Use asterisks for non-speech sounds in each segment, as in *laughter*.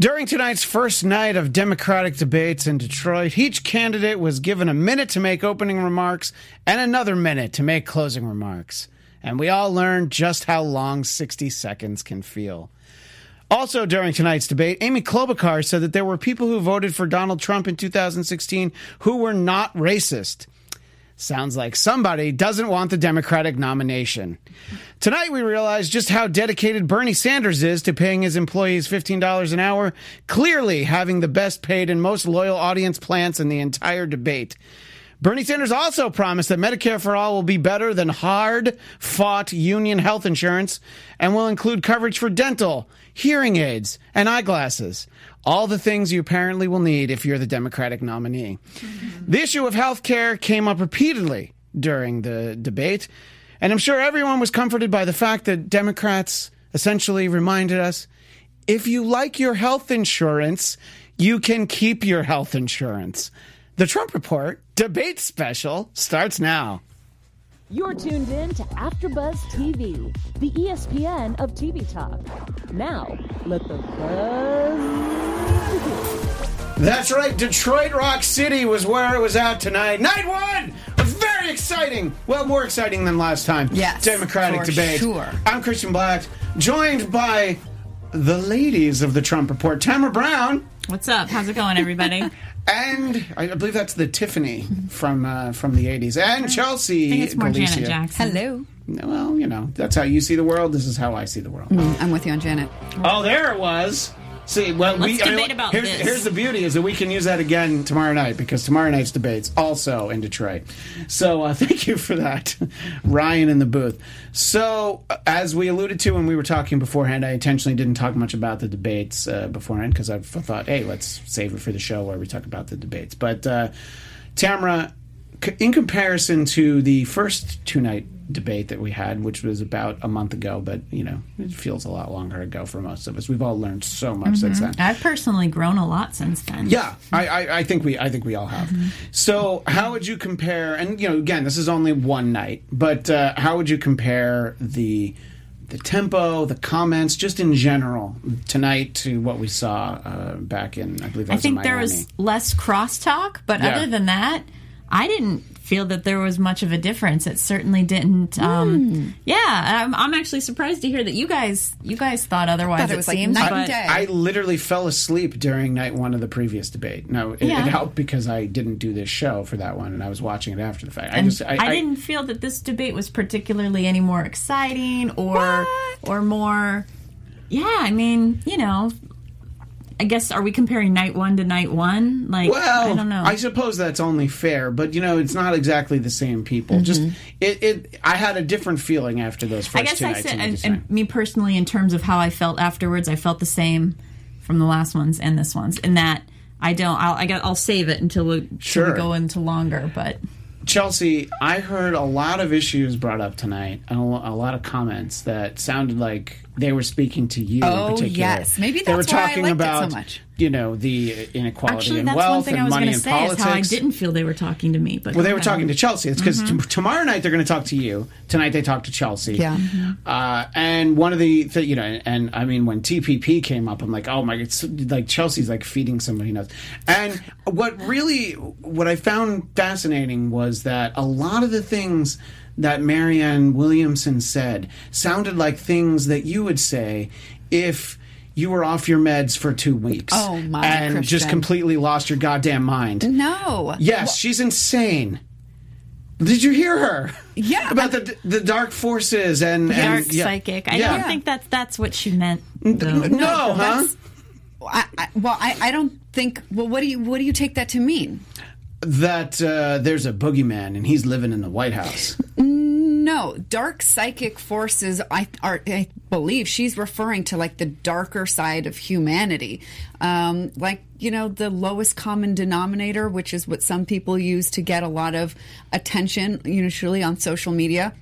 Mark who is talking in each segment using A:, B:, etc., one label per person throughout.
A: During tonight's first night of Democratic debates in Detroit, each candidate was given a minute to make opening remarks and another minute to make closing remarks. And we all learned just how long 60 seconds can feel. Also, during tonight's debate, Amy Klobuchar said that there were people who voted for Donald Trump in 2016 who were not racist. Sounds like somebody doesn't want the Democratic nomination. Tonight, we realize just how dedicated Bernie Sanders is to paying his employees $15 an hour, clearly having the best paid and most loyal audience plants in the entire debate. Bernie Sanders also promised that Medicare for All will be better than hard fought union health insurance and will include coverage for dental, hearing aids, and eyeglasses. All the things you apparently will need if you're the Democratic nominee. The issue of health care came up repeatedly during the debate, and I'm sure everyone was comforted by the fact that Democrats essentially reminded us if you like your health insurance, you can keep your health insurance. The Trump Report debate special starts now.
B: You're tuned in to AfterBuzz TV, the ESPN of TV talk. Now, let the buzz.
A: That's right. Detroit Rock City was where it was at tonight. Night one! Very exciting. Well, more exciting than last time.
C: Yes,
A: Democratic
C: for
A: debate.
C: sure.
A: I'm Christian Black, joined by the ladies of the Trump Report, Tamara Brown,
D: What's up? How's it going, everybody? *laughs*
A: and I believe that's the Tiffany from uh, from the 80s, and Chelsea
D: I think it's more
A: Galicia.
D: Janet Jackson.
C: Hello.
A: Well, you know, that's how you see the world. This is how I see the world.
C: I'm with you on Janet.
A: Oh, there it was. See, well, we
D: Let's
A: I mean,
D: debate about
A: here's,
D: this.
A: here's the beauty is that we can use that again tomorrow night because tomorrow night's debates also in Detroit. So uh, *laughs* thank you for that, *laughs* Ryan in the booth. So uh, as we alluded to when we were talking beforehand, I intentionally didn't talk much about the debates uh, beforehand because I thought, hey, let's save it for the show where we talk about the debates. But uh, Tamara, in comparison to the first two night debate that we had, which was about a month ago, but you know, it feels a lot longer ago for most of us. We've all learned so much since then.
D: I've personally grown a lot since then.
A: Yeah, I, I, I think we I think we all have. So, how would you compare? And you know, again, this is only one night, but uh, how would you compare the the tempo, the comments, just in general tonight to what we saw uh, back in? I believe
D: I
A: was in
D: think there was less crosstalk, but
A: Yeah.
D: other than that, I didn't feel that there was much of a difference. It certainly didn't. Um, Yeah, I'm, I'm actually surprised to hear that you guys you guys thought otherwise.
C: Thought it was like night and day.
A: I literally fell asleep during night one of the previous debate. No, it,
D: Yeah.
A: it helped because I didn't do this show for that one, and I was watching it after the fact. I just I,
D: I, didn't feel that this debate was particularly any more exciting or or more. Yeah, I mean, you know, I guess are we comparing night one to night one? Like,
A: Well,
D: I don't know.
A: I suppose that's only fair, but you know, it's not exactly the same people. Just it, it. I had a different feeling after those first
D: Mm-hmm. I guess
A: two
D: I
A: nights.
D: said, and, and me personally, in terms of how I felt afterwards, I felt the same from the last ones and this one's. In that I don't, I'll, I got, I'll save it until we,
A: Sure.
D: we go into longer. But
A: Chelsea, I heard a lot of issues brought up tonight, and a lot of comments that sounded like they were speaking to you. in
C: Oh,
A: particular.
C: yes. Maybe
A: they were
C: that's why I
A: talking
C: it so much.
A: you know the inequality
D: actually,
A: in
D: that's one
A: wealth
D: thing I
A: and
D: was
A: money
D: going to
A: and
D: say
A: politics.
D: is how I didn't feel they were talking to me. But
A: Well, they were
D: ahead.
A: talking to Chelsea. It's because tomorrow night they're going to talk to you. Tonight they talked to Chelsea.
C: Yeah.
A: Uh, and one of the, th- you know, and, I mean, when TPP came up, I'm like, oh my, it's like Chelsea's like feeding somebody nuts. And what really, what I found fascinating was that a lot of the things that Marianne Williamson said sounded like things that you would say if you were off your meds for two weeks.
C: Oh, my,
A: And just completely lost your goddamn mind.
C: No.
A: Yes, she's insane. Did you hear her?
C: Yeah. *laughs*
A: about the the dark forces and
D: dark
A: and, yeah.
D: psychic. I
A: Yeah.
D: don't think that's that's what she meant.
A: No,
D: though.
A: huh?
C: I, I, well, I, I don't think. Well, what do you what do you take that to mean?
A: That uh, there's a boogeyman and he's living in the White House.
C: No, dark psychic forces. I, are, I believe she's referring to like the darker side of humanity, um, like you know the lowest common denominator, which is what some people use to get a lot of attention, usually on social media.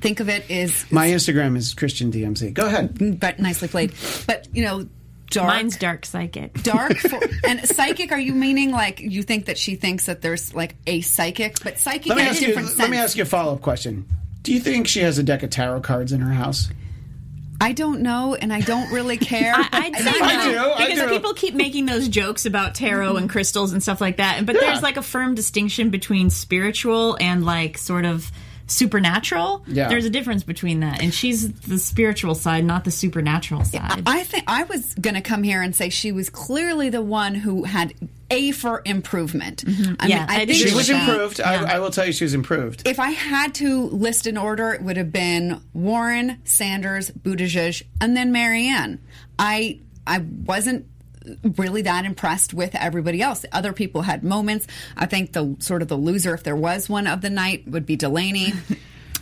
C: Think of it as,
A: My Instagram is Christian DMC. Go ahead.
C: but nicely played. But you know, dark.
D: Mine's dark psychic.
C: dark *laughs* for, and psychic are you meaning like you think that she thinks that there's like a psychic but psychic
A: Let me
C: has
A: ask
C: a
A: you.
C: different
A: Let me ask you a follow up question. Do you think she has a deck of tarot cards in her house?
C: I don't know, and I don't really care. *laughs*
D: I'd say
A: I
D: no,
A: do, I
D: because
A: do.
D: people keep making those jokes about tarot and crystals and stuff like that. But there's like a firm distinction between spiritual and like sort of supernatural.
A: Yeah.
D: There's a difference between that, and she's the spiritual side, not the supernatural side.
C: I think I was going to come here and say she was clearly the one who had a for improvement. I mm-hmm.
D: Yeah, I'd
C: think
A: She was
D: that.
A: improved. I, I will tell you, she was improved.
C: If I had to list an order, it would have been Warren, Sanders, Buttigieg, and then Marianne. I I wasn't really that impressed with everybody else. Other people had moments. I think the sort of the loser, if there was one of the night, would be Delaney. *laughs*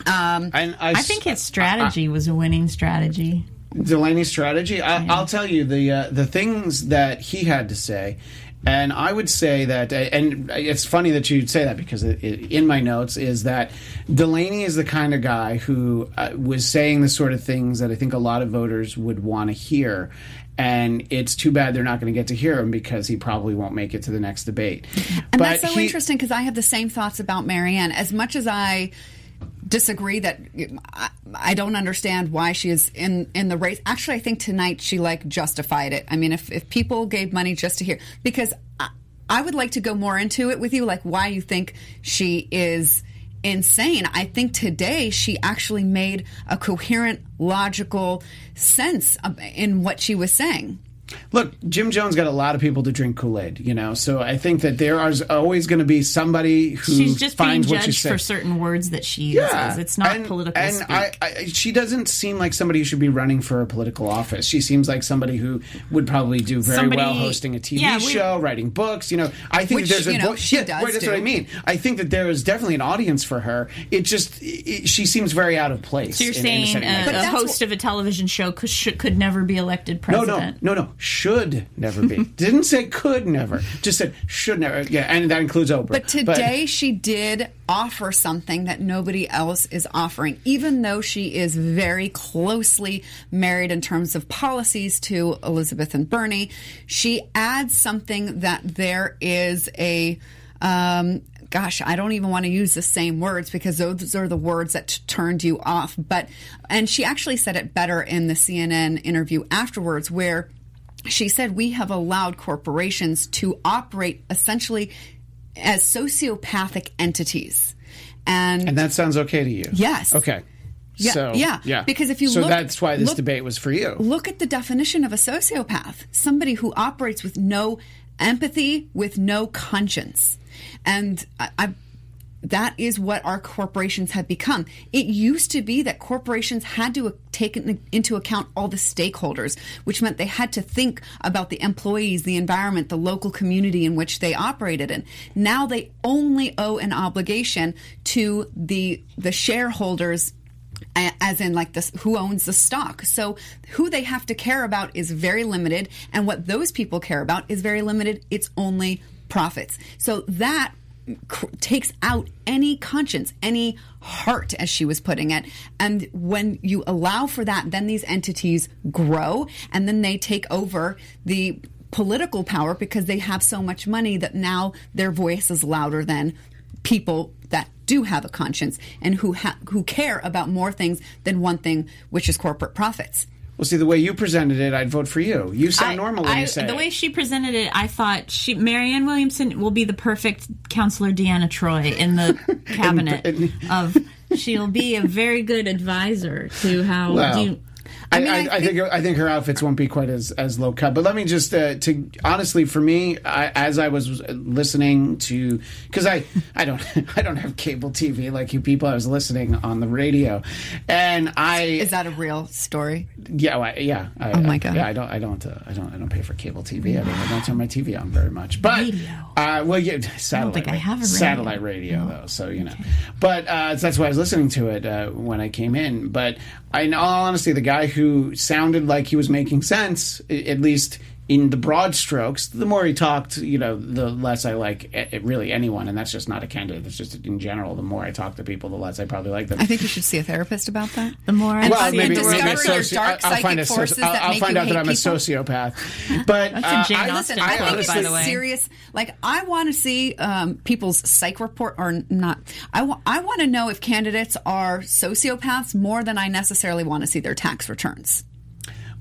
C: Um,
A: And I,
D: I think his strategy was a winning strategy.
A: Delaney's strategy. I, I'll tell you the uh, the things that he had to say, and I would say that, and it's funny that you'd say that because it, it, in my notes is that Delaney is the kind of guy who uh, was saying the sort of things that I think a lot of voters would want to hear. And it's too bad they're not going to get to hear him because he probably won't make it to the next debate.
C: And that's so interesting because I have the same thoughts about Marianne. As much as I disagree that I, I don't understand why she is in in the race. Actually, I think tonight she like justified it. I mean, if if people gave money just to hear, because I, I would like to go more into it with you, like why you think she is insane. I think today she actually made a coherent, logical sense in what she was saying.
A: Look, Jim Jones got a lot of people to drink Kool Aid, you know. So I think that there is always going to be somebody who
D: She's just
A: finds what you
D: judged
A: say.
D: for certain words that she uses. It's not
A: and,
D: political
A: And
D: speak.
A: I, I, she doesn't seem like somebody who should be running for a political office. She seems like somebody who would probably do very
D: Somebody-
A: well hosting a TV
D: yeah, we-
A: show, writing books. You know, I think
C: Which,
A: there's a
C: you know,
A: vo-
C: she *laughs*
A: yeah,
C: does
A: right, that's
C: do.
A: what I mean. I think that there is definitely an audience for her. It just it, she seems very out of place.
D: so you're
A: in- in a
D: saying uh,
A: like
D: a
C: that's
D: host of a television show could, should, could never be elected president?
A: No,
D: president?
A: no, no, no. Should never be. *laughs* Didn't say could never. Just said should never. Yeah, and that includes Oprah.
C: But today she did offer something that nobody else is offering, even though she is very closely married in terms of policies to Elizabeth and Bernie. She adds something that there is a. Um, Gosh, I don't even want to use the same words because those are the words that t- turned you off. But, and she actually said it better in the CNN interview afterwards, where she said we have allowed corporations to operate essentially as sociopathic entities and,
A: and that sounds okay to you.
C: Yes.
A: Okay.
C: Yeah,
A: so,
C: yeah.
A: yeah.
C: Because if you
A: so
C: look-
A: that's why this
C: look-
A: debate was for you.
C: look at the definition of a sociopath somebody who operates with no empathy with no conscience and I, I that is what our corporations have become. It used to be that corporations had to take into account all the stakeholders, which meant they had to think about the employees, the environment, the local community in which they operated in. Now they only owe an obligation to the the shareholders as in like this who owns the stock so who they have to care about is very limited and what those people care about is very limited it's only profits so that takes out any conscience any heart as she was putting it and when you allow for that then these entities grow and then they take over the political power because they have so much money that now their voice is louder than people that do have a conscience and who ha- who care about more things than one thing, which is corporate profits.
A: Well, see, the way you presented it, I'd vote for you. You sound
D: I-
A: normal when
D: I-
A: you say
D: the
A: it.
D: way she presented it, I thought she Marianne Williamson will be the perfect counselor Deanna Troi in the *laughs* cabinet
A: in-
D: of. She'll be a very good advisor to how
A: Well,
D: do you,
A: I,
C: mean,
A: I,
C: I
A: I think I think her outfits won't be quite as, as low cut. But let me just uh, to honestly, for me, I, as I was listening to because I I don't *laughs* I don't have cable TV like you people. I was listening on the radio, and I
C: Is that a real story?
A: yeah well, yeah. I,
C: Oh my
A: I-
C: God.
A: yeah, I don't I don't uh, I don't I don't pay for cable TV. I don't, I don't turn my TV on very much. But
D: Radio.
A: uh, well, yeah, satellite.
D: think I have a radio.
A: satellite radio though, so you know. But uh, that's why I was listening to it uh, when I came in. But in all honesty, the guy who sounded like he was making sense, at least in the broad strokes, the more he talked, you know, the less I like eh, really anyone, and that's just not a candidate. It's just in general. The more I talk to people, the less I probably like them.
C: I think you should see a therapist about that.
D: The more I
A: well,
D: see
A: maybe,
D: the
C: discover
A: maybe a
C: your
A: soci-
C: dark
A: I'll, I'll find a
C: psychic forces
A: soci- I'll,
C: that
A: I'll
C: make
A: find
C: you
A: out that
C: hate
A: I'm a sociopath. But
D: That's a
A: uh,
D: Jane
A: I,
C: Listen,
A: I
C: I think
A: honestly,
C: it's
D: by the way.
C: serious. Like, I want to see um, people's psych report, or not. I wa- I want to know if candidates are sociopaths more than I necessarily want to see their tax returns.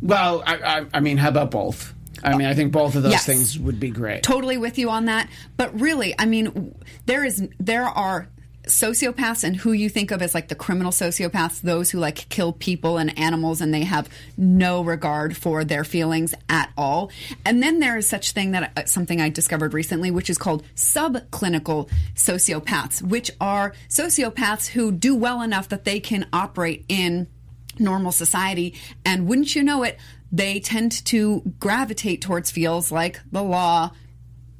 A: well, I, I, I mean, how about both? I mean, I think both of those
C: Yes.
A: things would be great.
C: Totally with you on that. But really, I mean, there is there are sociopaths and who you think of as like the criminal sociopaths those who like kill people and animals and they have no regard for their feelings at all and then there is such thing that uh, something i discovered recently which is called subclinical sociopaths which are sociopaths who do well enough that they can operate in normal society. And wouldn't you know it, they tend to gravitate towards fields like the law,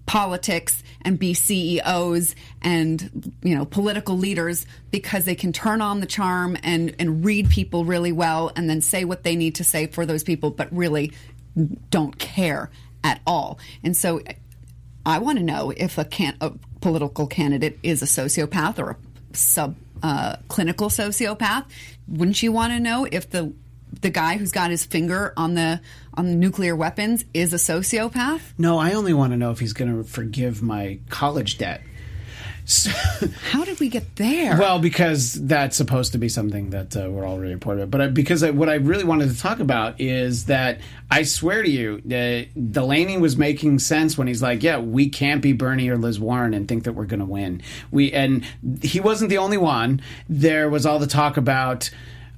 C: politics, and be CEOs and you know political leaders because they can turn on the charm and and read people really well and then say what they need to say for those people, but really don't care at all. And so I want to know if a, can- a political candidate is a sociopath or a sub uh, clinical sociopath. Wouldn't you want to know if the the guy who's got his finger on the on the nuclear weapons is a sociopath?
A: No, I only want to know if he's going to forgive my college debt. So, *laughs*
C: How did we get there?
A: well, because that's supposed to be something that uh, we're all really important about. But I, because I, what I really wanted to talk about is that I swear to you, uh, Delaney was making sense when he's like, "Yeah, we can't be Bernie or Liz Warren and think that we're going to win." We and he wasn't the only one. There was all the talk about.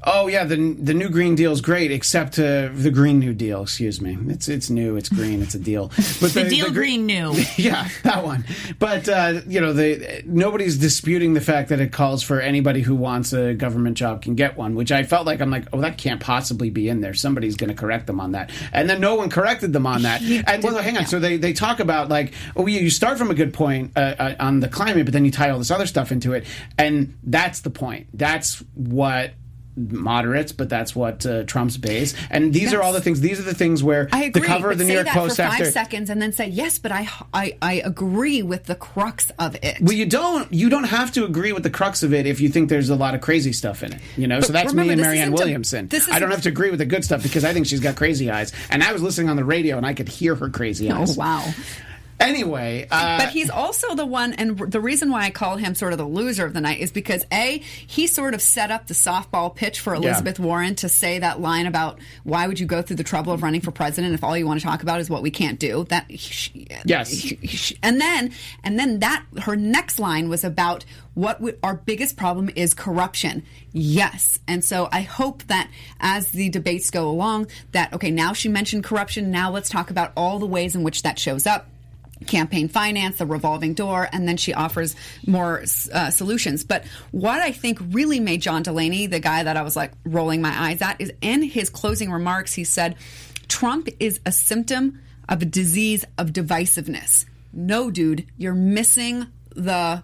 A: Oh yeah, the the new Green Deal is great, except uh, the Green New Deal. Excuse me, it's it's new, it's green, it's a deal. *laughs* But
D: The deal green new. *laughs*
A: yeah, that one. But uh, you know, the nobody's disputing the fact that it calls for anybody who wants a government job can get one. Which I felt like I'm like, oh, that can't possibly be in there. Somebody's going to correct them on that, and then no one corrected them on that. and well, hang on. So they they talk about like, oh, you you start from a good point uh, uh, on the climate, but then you tie all this other stuff into it, and that's the point. That's what moderates, but that's what uh, Trump's base. And these are all the things. These are the things where
C: I agree.
A: the cover of the
C: but
A: New
C: say
A: York
C: that
A: Post
C: for
A: after
C: five seconds and then say yes, but I, I I agree with the crux of it.
A: Well, you don't. You don't have to agree with the crux of it if you think there's a lot of crazy stuff in it. You know, so that's
C: remember,
A: me and Marianne Williamson.
C: this
A: I don't have to agree with the good stuff because I think she's got crazy eyes. And I was listening on the radio and I could hear her crazy eyes.
C: oh
A: eyes.
C: wow.
A: Anyway, uh,
C: But he's also the one, and the reason why I call him sort of the loser of the night is because A, he sort of set up the softball pitch for Elizabeth Warren to say that line about why would you go through the trouble of running for president if all you want to talk about is what we can't do. That she,
A: Yes.
C: she- and then and then that her next line was about what we, our biggest problem is corruption. Yes, and so I hope that as the debates go along, that okay, now she mentioned corruption. Now let's talk about all the ways in which that shows up campaign finance, the revolving door, and then she offers more uh, solutions. But what I think really made John Delaney, the guy that I was like rolling my eyes at, is in his closing remarks, he said, Trump is a symptom of a disease of divisiveness. No, dude, you're missing the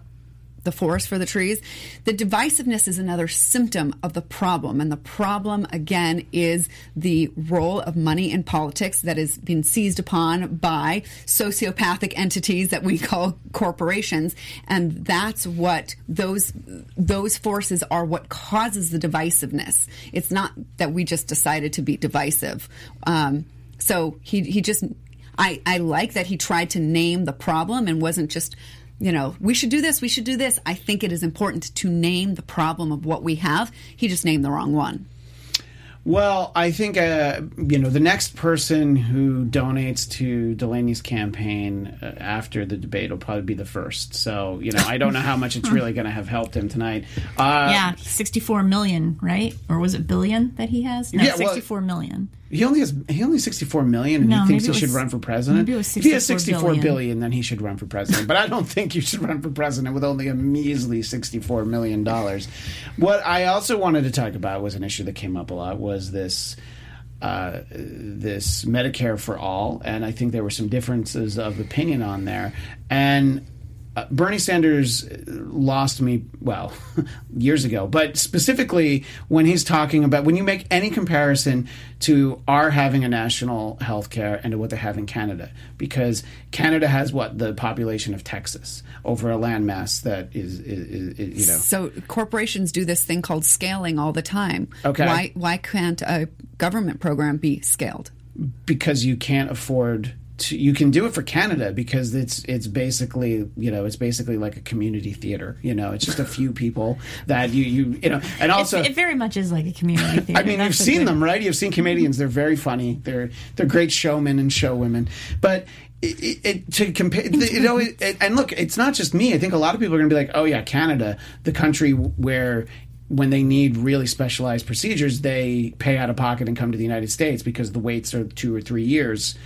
C: the forest for the trees. The divisiveness is another symptom of the problem. And the problem, again, is the role of money in politics that has been seized upon by sociopathic entities that we *laughs* call corporations. And that's what those, those forces are what causes the divisiveness. It's not that we just decided to be divisive. Um, so he, he just, I, I like that he tried to name the problem and wasn't just you know, we should do this, we should do this. I think it is important to name the problem of what we have. He just named the wrong one.
A: Well, I think uh, you know the next person who donates to Delaney's campaign uh, after the debate will probably be the first. So you know, I don't know how much it's really going to have helped him tonight. Uh,
D: Yeah, 64 million, right? Or was it billion that he has? No,
A: Yeah, well-
D: 64 million.
A: He only has he only sixty four million, and
D: No,
A: he thinks he
D: it
A: should run for president.
D: was
A: if he has sixty four
D: billion.
A: billion, then he should run for president. but I don't think you should run for president with only a measly sixty four million dollars. What I also wanted to talk about was an issue that came up a lot was this. Uh, this Medicare for all, and I think there were some differences of opinion on there. And uh, Bernie Sanders lost me, well, *laughs* years ago, but specifically when he's talking about when you make any comparison to our having a national health care and to what they have in Canada, because Canada has what the population of Texas over a landmass that is, is, is, is you know.
C: So corporations do this thing called scaling all the time.
A: Okay.
C: Why why can't a government program be scaled?
A: because you can't afford to, you can do it for Canada because it's it's basically you know it's basically like a community theater you know it's just a few people that you you you know and also
D: it very much is like a community *laughs* theater.
A: I mean, you've seen
D: good-
A: them, right? You've seen comedians; they're very funny. They're they're great showmen and showwomen. But it, it, it, to compare, you know, and look, it's not just me. I think a lot of people are going to be like, "Oh yeah, Canada, the country where." When they need really specialized procedures, they pay out of pocket and come to the United States because the waits are two or three years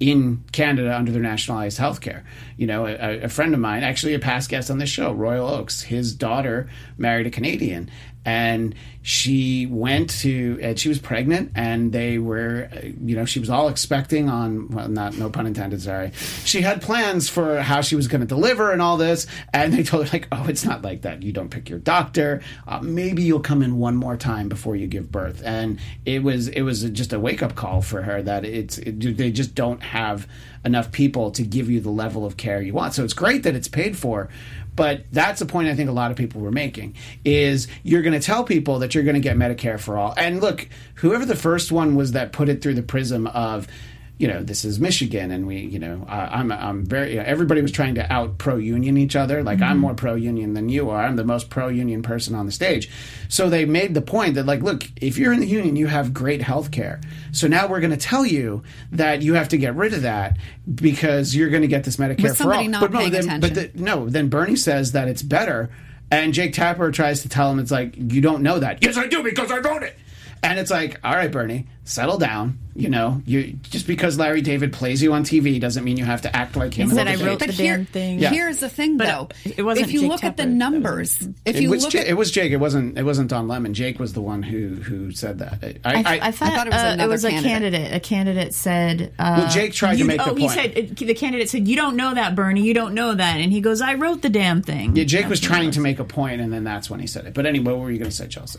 A: in Canada under their nationalized health care. You know, a, a friend of mine, actually a past guest on this show, Royal Oaks, his daughter married a Canadian, and she went to and she was pregnant and they were uh, you know she was all expecting on well not no pun intended sorry. She had plans for how she was going to deliver and all this and they told her like oh it's not like that. You don't pick your doctor. Uh, maybe you'll come in one more time before you give birth. And it was it was just a wake up call for her that it's it, they just don't have enough people to give you the level of care you want. So it's great that it's paid for but that's the point I think a lot of people were making is you're going to tell people that you're going to get Medicare for all. And look, whoever the first one was that put it through the prism of you know, this is Michigan, and we, you know, uh, I'm, I'm very. You know, everybody was trying to out pro union each other. Like I'm more pro union than you are. I'm the most pro union person on the stage. So they made the point that, like, look, if you're in the union, you have great health care. So now we're going to tell you that you have to get rid of that because you're going to get this Medicare for all. but no, then, but the, no, then Bernie says that it's better, and Jake Tapper tries to tell him it's like you don't know that. Yes, I do because I wrote it. And it's like, all right, Bernie, settle down. You know, you just because Larry David plays you on TV doesn't mean you have to act like him.
D: He said, "I wrote
A: debate.
D: the damn thing."
A: Yeah.
C: Here's the thing,
D: But,
C: though.
D: it wasn't
C: if you
D: Jake
C: look at the
D: Tapper. That
C: numbers, if
A: It
C: you
A: was,
C: look
A: Ja-
C: at
A: it was Jake. It wasn't. It wasn't Don Lemon. Jake was the one who who said that. I,
D: I, I, thought,
C: thought it was
D: uh, it was a
C: candidate.
D: candidate. A candidate said, uh,
A: Well, Jake tried to
D: you-
A: make the
D: oh, he said the candidate said, "You don't know that, Bernie. You don't know that." And he goes, "I wrote the damn thing."
A: yeah, Jake was
D: That's what it
A: trying to make a point, and then that's when he said it. But anyway, what were you going to say, Chelsea?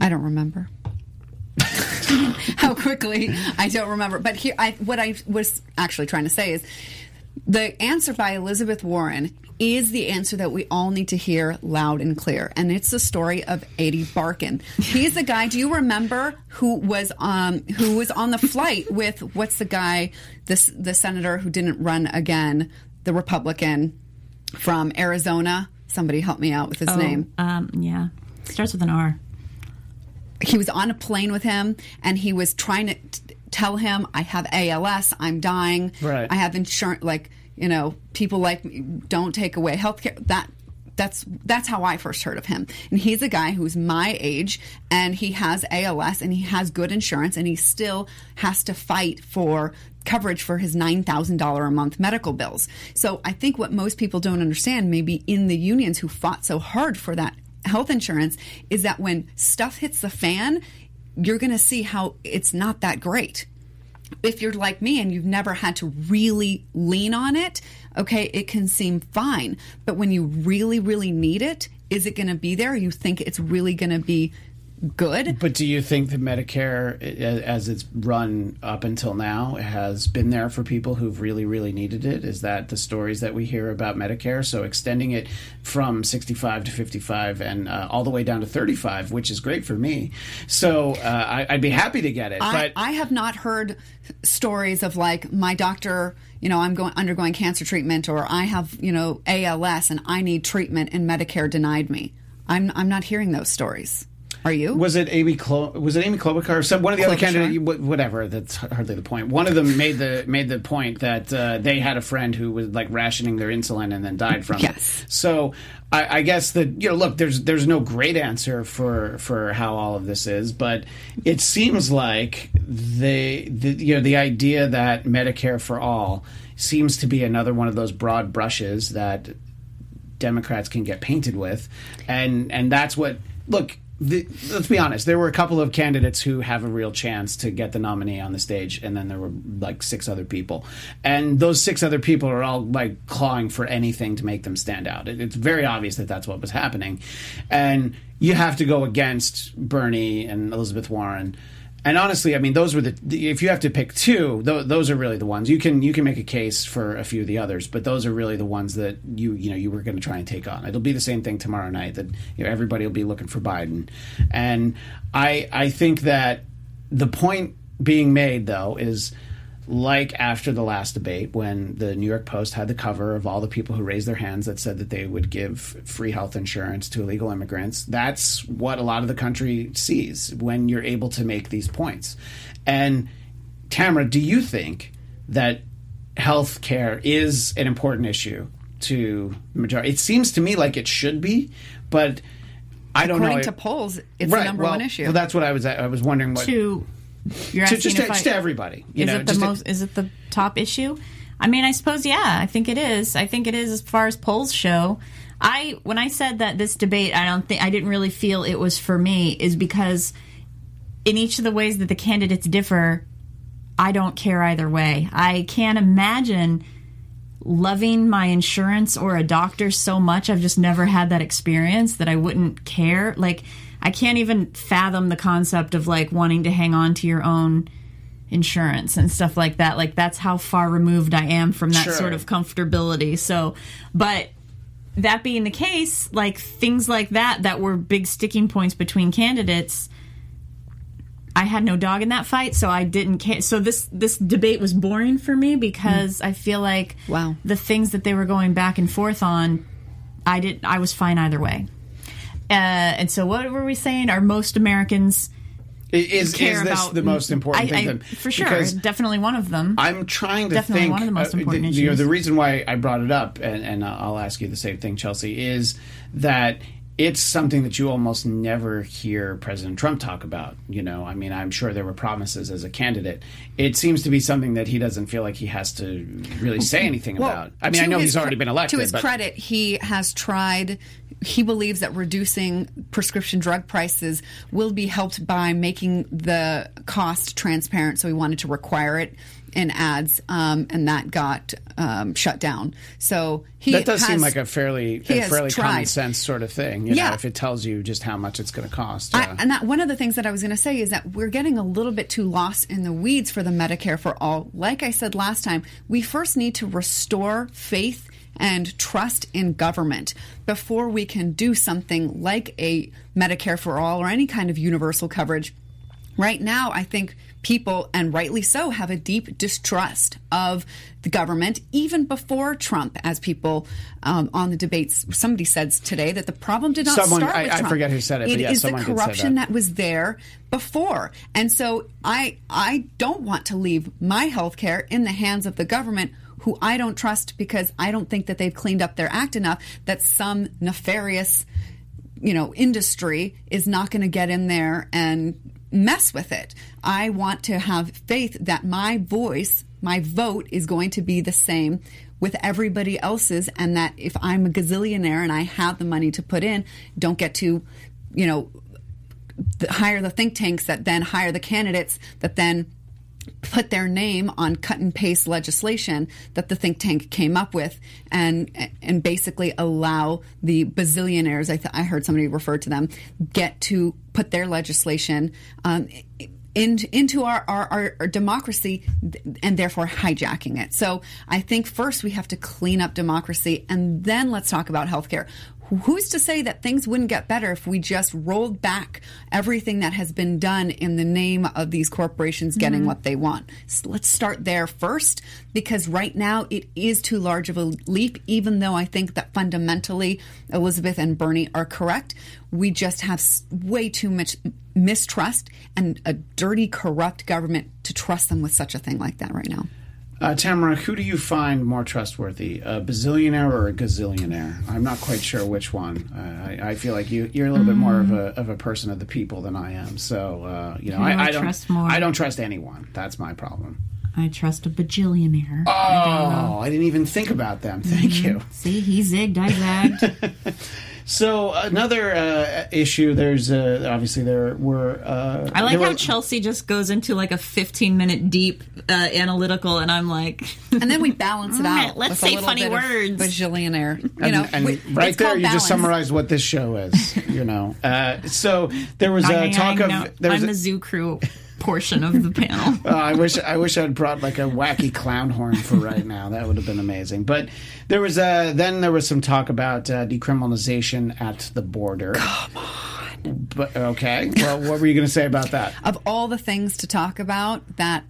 C: I don't remember. *laughs* How quickly I don't remember. But here, I, what I was actually trying to say is the answer by Elizabeth Warren is the answer that we all need to hear loud and clear, and it's the story of Ady Barkan. He's the guy. Do you remember who was um who was on the flight with what's the guy this the senator who didn't run again, the Republican from Arizona? Somebody help me out with his
D: Oh,
C: name.
D: Um, yeah, starts with an R.
C: he was on a plane with him and he was trying to t- tell him i have als i'm dying.
A: Right.
C: i have insurance like you know people like me don't take away healthcare. That that's that's how i first heard of him. And he's a guy who's my age and he has als and he has good insurance and he still has to fight for coverage for his $9000 a month medical bills. So i think what most people don't understand maybe in the unions who fought so hard for that health insurance is that when stuff hits the fan, you're going to see how it's not that great. If you're like me and you've never had to really lean on it, okay, it can seem fine. But when you really, really need it, is it going to be there? You think it's really going to be good?
A: But do you think that Medicare, as it's run up until now, has been there for people who've really, really needed it? Is that the stories that we hear about Medicare? So extending it from 65 to 55 and uh, all the way down to 35, which is great for me. So uh, I, I'd be happy to get it.
C: I,
A: but
C: I have not heard stories of like my doctor, you know, I'm going undergoing cancer treatment, or I have, you know, ALS and I need treatment and Medicare denied me. I'm I'm not hearing those stories. Are you?
A: Was it Amy? Clo- was it Amy Klobuchar? Some one of the other
C: Klobuchar.
A: candidates, whatever. That's hardly the point. One of them made the made the point that uh, they had a friend who was like rationing their insulin and then died from
C: Yes.
A: it. So I, I guess that you know, look, there's there's no great answer for for how all of this is, but it seems like the, the you know the idea that Medicare for all seems to be another one of those broad brushes that Democrats can get painted with, and and that's what look. The, let's be honest. There were a couple of candidates who have a real chance to get the nominee on the stage, and then there were like six other people, and those six other people are all like clawing for anything to make them stand out. It, it's very obvious that that's what was happening, and you have to go against Bernie and Elizabeth Warren. And honestly, I mean, those were the. If you have to pick two, th- those are really the ones you can you can make a case for a few of the others, but those are really the ones that you you know you were going to try and take on. It'll be the same thing tomorrow night that you know everybody will be looking for Biden, and I I think that the point being made though is like after the last debate when the New York Post had the cover of all the people who raised their hands that said that they would give free health insurance to illegal immigrants. That's what a lot of the country sees when you're able to make these points. And Tamara, do you think that health care is an important issue to the majority? It seems to me like it should be, but I don't
C: According
A: know.
C: According to polls, it's
A: right,
C: the number
A: well,
C: one issue.
A: Well, that's what I was. I was wondering what
D: To you're
A: to, just, to,
D: I-
A: to everybody. You
D: is
A: know,
D: it the
A: just to-
D: most? is it the top issue? I mean, I suppose yeah. I think it is. I think it is as far as polls show. I when I said that this debate, I don't think I didn't really feel it was for me, is because in each of the ways that the candidates differ, I don't care either way. I can't imagine loving my insurance or a doctor so much. I've just never had that experience that I wouldn't care. Like, I can't even fathom the concept of like wanting to hang on to your own insurance and stuff like that. Like, that's how far removed I am from that
A: Sure.
D: sort of comfortability. So, but that being the case, like things like that, that were big sticking points between candidates. I had no dog in that fight, so I didn't care. So this this debate was boring for me because mm. I feel like
C: Wow.
D: the things that they were going back and forth on, I did I was fine either way. Uh, and so what were we saying? Are most Americans
A: is,
D: care
A: is this
D: about
A: the most important
D: I,
A: thing?
D: I,
A: then?
D: for sure,
A: Because
D: definitely one of them.
A: I'm trying to
D: Definitely
A: think.
D: one of the most
A: uh,
D: important
A: you know,
D: issues.
A: the reason why I brought it up, and, and I'll ask you the same thing, Chelsea, is that it's something that you almost never hear President Trump talk about. You know, I mean, I'm sure there were promises as a candidate. It seems to be something that he doesn't feel like he has to really say anything about. I mean, I know he's already
C: cre-
A: been elected.
C: To his
A: but
C: credit, he has tried. He believes that reducing prescription drug prices will be helped by making the cost transparent. So he wanted to require it in ads, um, and that got um, shut down. So he
A: that does seem like a fairly, a
C: has
A: fairly common sense sort of thing. You know,
C: Yeah.
A: if it tells you just how much it's going to cost.
C: I, and that one of the things that I was going to say is that we're getting a little bit too lost in the weeds for the Medicare for all. Like I said last time, we first need to restore faith and trust in government before we can do something like a Medicare for all or any kind of universal coverage. Right now, I think people, and rightly so, have a deep distrust of the government, even before Trump, as people um, on the debates. Somebody said today that the problem did not
A: Someone-
C: start
A: I-
C: with
A: I
C: Trump.
A: forget who said it, but
C: It
A: yeah,
C: is the corruption
A: that.
C: that was there before. And so I I don't want to leave my health care in the hands of the government who I don't trust because I don't think that they've cleaned up their act enough that some nefarious you know industry is not going to get in there and mess with it. I want to have faith that my voice, my vote is going to be the same with everybody else's and that if I'm a gazillionaire and I have the money to put in, don't get to, you know, hire the think tanks that then hire the candidates that then put their name on cut and paste legislation that the think tank came up with and and basically allow the bazillionaires I, th- I heard somebody refer to them get to put their legislation um, in, into our, our, our, our democracy and therefore hijacking it. So I think first we have to clean up democracy and then let's talk about healthcare. Who's to say that things wouldn't get better if we just rolled back everything that has been done in the name of these corporations getting mm-hmm. what they want? So let's start there first because right now it is too large of a leap, even though I think that fundamentally Elizabeth and Bernie are correct. We just have way too much mistrust and a dirty, corrupt government to trust them with such a thing like that right now.
A: Uh, Tamara, who do you find more trustworthy, a bazillionaire or a gazillionaire? I'm not quite sure which one. Uh, I, I feel like you, you're a little bit more of a, of a person of the people than I am. So, uh, you know, I,
D: I
A: I don't
D: trust more?
A: I don't trust anyone. That's my problem.
D: I trust a bajillionaire.
A: Oh, I didn't even think about them. Thank
D: Mm-hmm.
A: you.
D: See, he zigged, I zagged. *laughs*
A: So another uh, issue. There's uh, obviously there were. Uh,
D: I like how
A: were-
D: Chelsea just goes into like a 15 minute deep uh, analytical, and I'm like,
C: and then we balance it *laughs* out.
D: let's
C: with
D: say
C: a little
D: funny
C: bit of
D: words.
C: Bajillionaire. You
A: and,
C: know,
A: and
C: we-
A: right there,
C: called
A: you just
C: balance.
A: summarized what this show is. You know, uh, so there was a talk
D: I
A: of
D: know.
A: there was
D: I'm
A: a-
D: the zoo crew portion of the panel.
A: Oh, *laughs* I wish I wish I'd brought like a wacky clown horn for right now. That would have been amazing. But there was uh, then there was some talk about uh, decriminalization at the border. Come on. But okay, well, what were you going to say about that?
C: of all the things to talk about that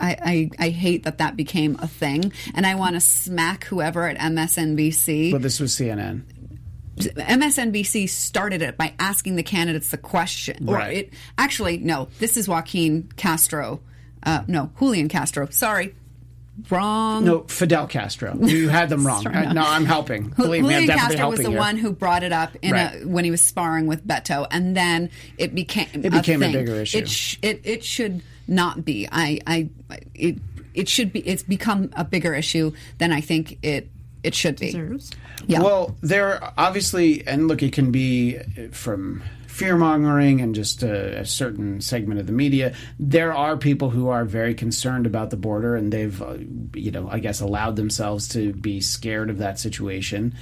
C: I, I, I hate that that became a thing and i want to smack whoever at msnbc
A: Well, this was CNN.
C: Msnbc started it by asking the candidates the question
A: Right.
C: it actually no this is joaquin castro uh, no julian castro sorry wrong
A: No, Fidel Castro. You had them *laughs* wrong.
C: Sorry,
A: I-
C: no.
A: no, I'm helping. Believe me, I'm
C: Julian Castro was the
A: here.
C: one who brought it up in
A: Right.
C: a, when he was sparring with Beto, and then it became
A: It became a
C: thing.
A: bigger issue.
C: It, sh- it it should not be. I I it it should be. It's become a bigger issue than I think it it should be. Yeah.
A: Well, there obviously, and look, it can be from fear mongering and just a, a certain segment of the media. There are people who are very concerned about the border, and they've, uh, you know, I guess, allowed themselves to be scared of that situation.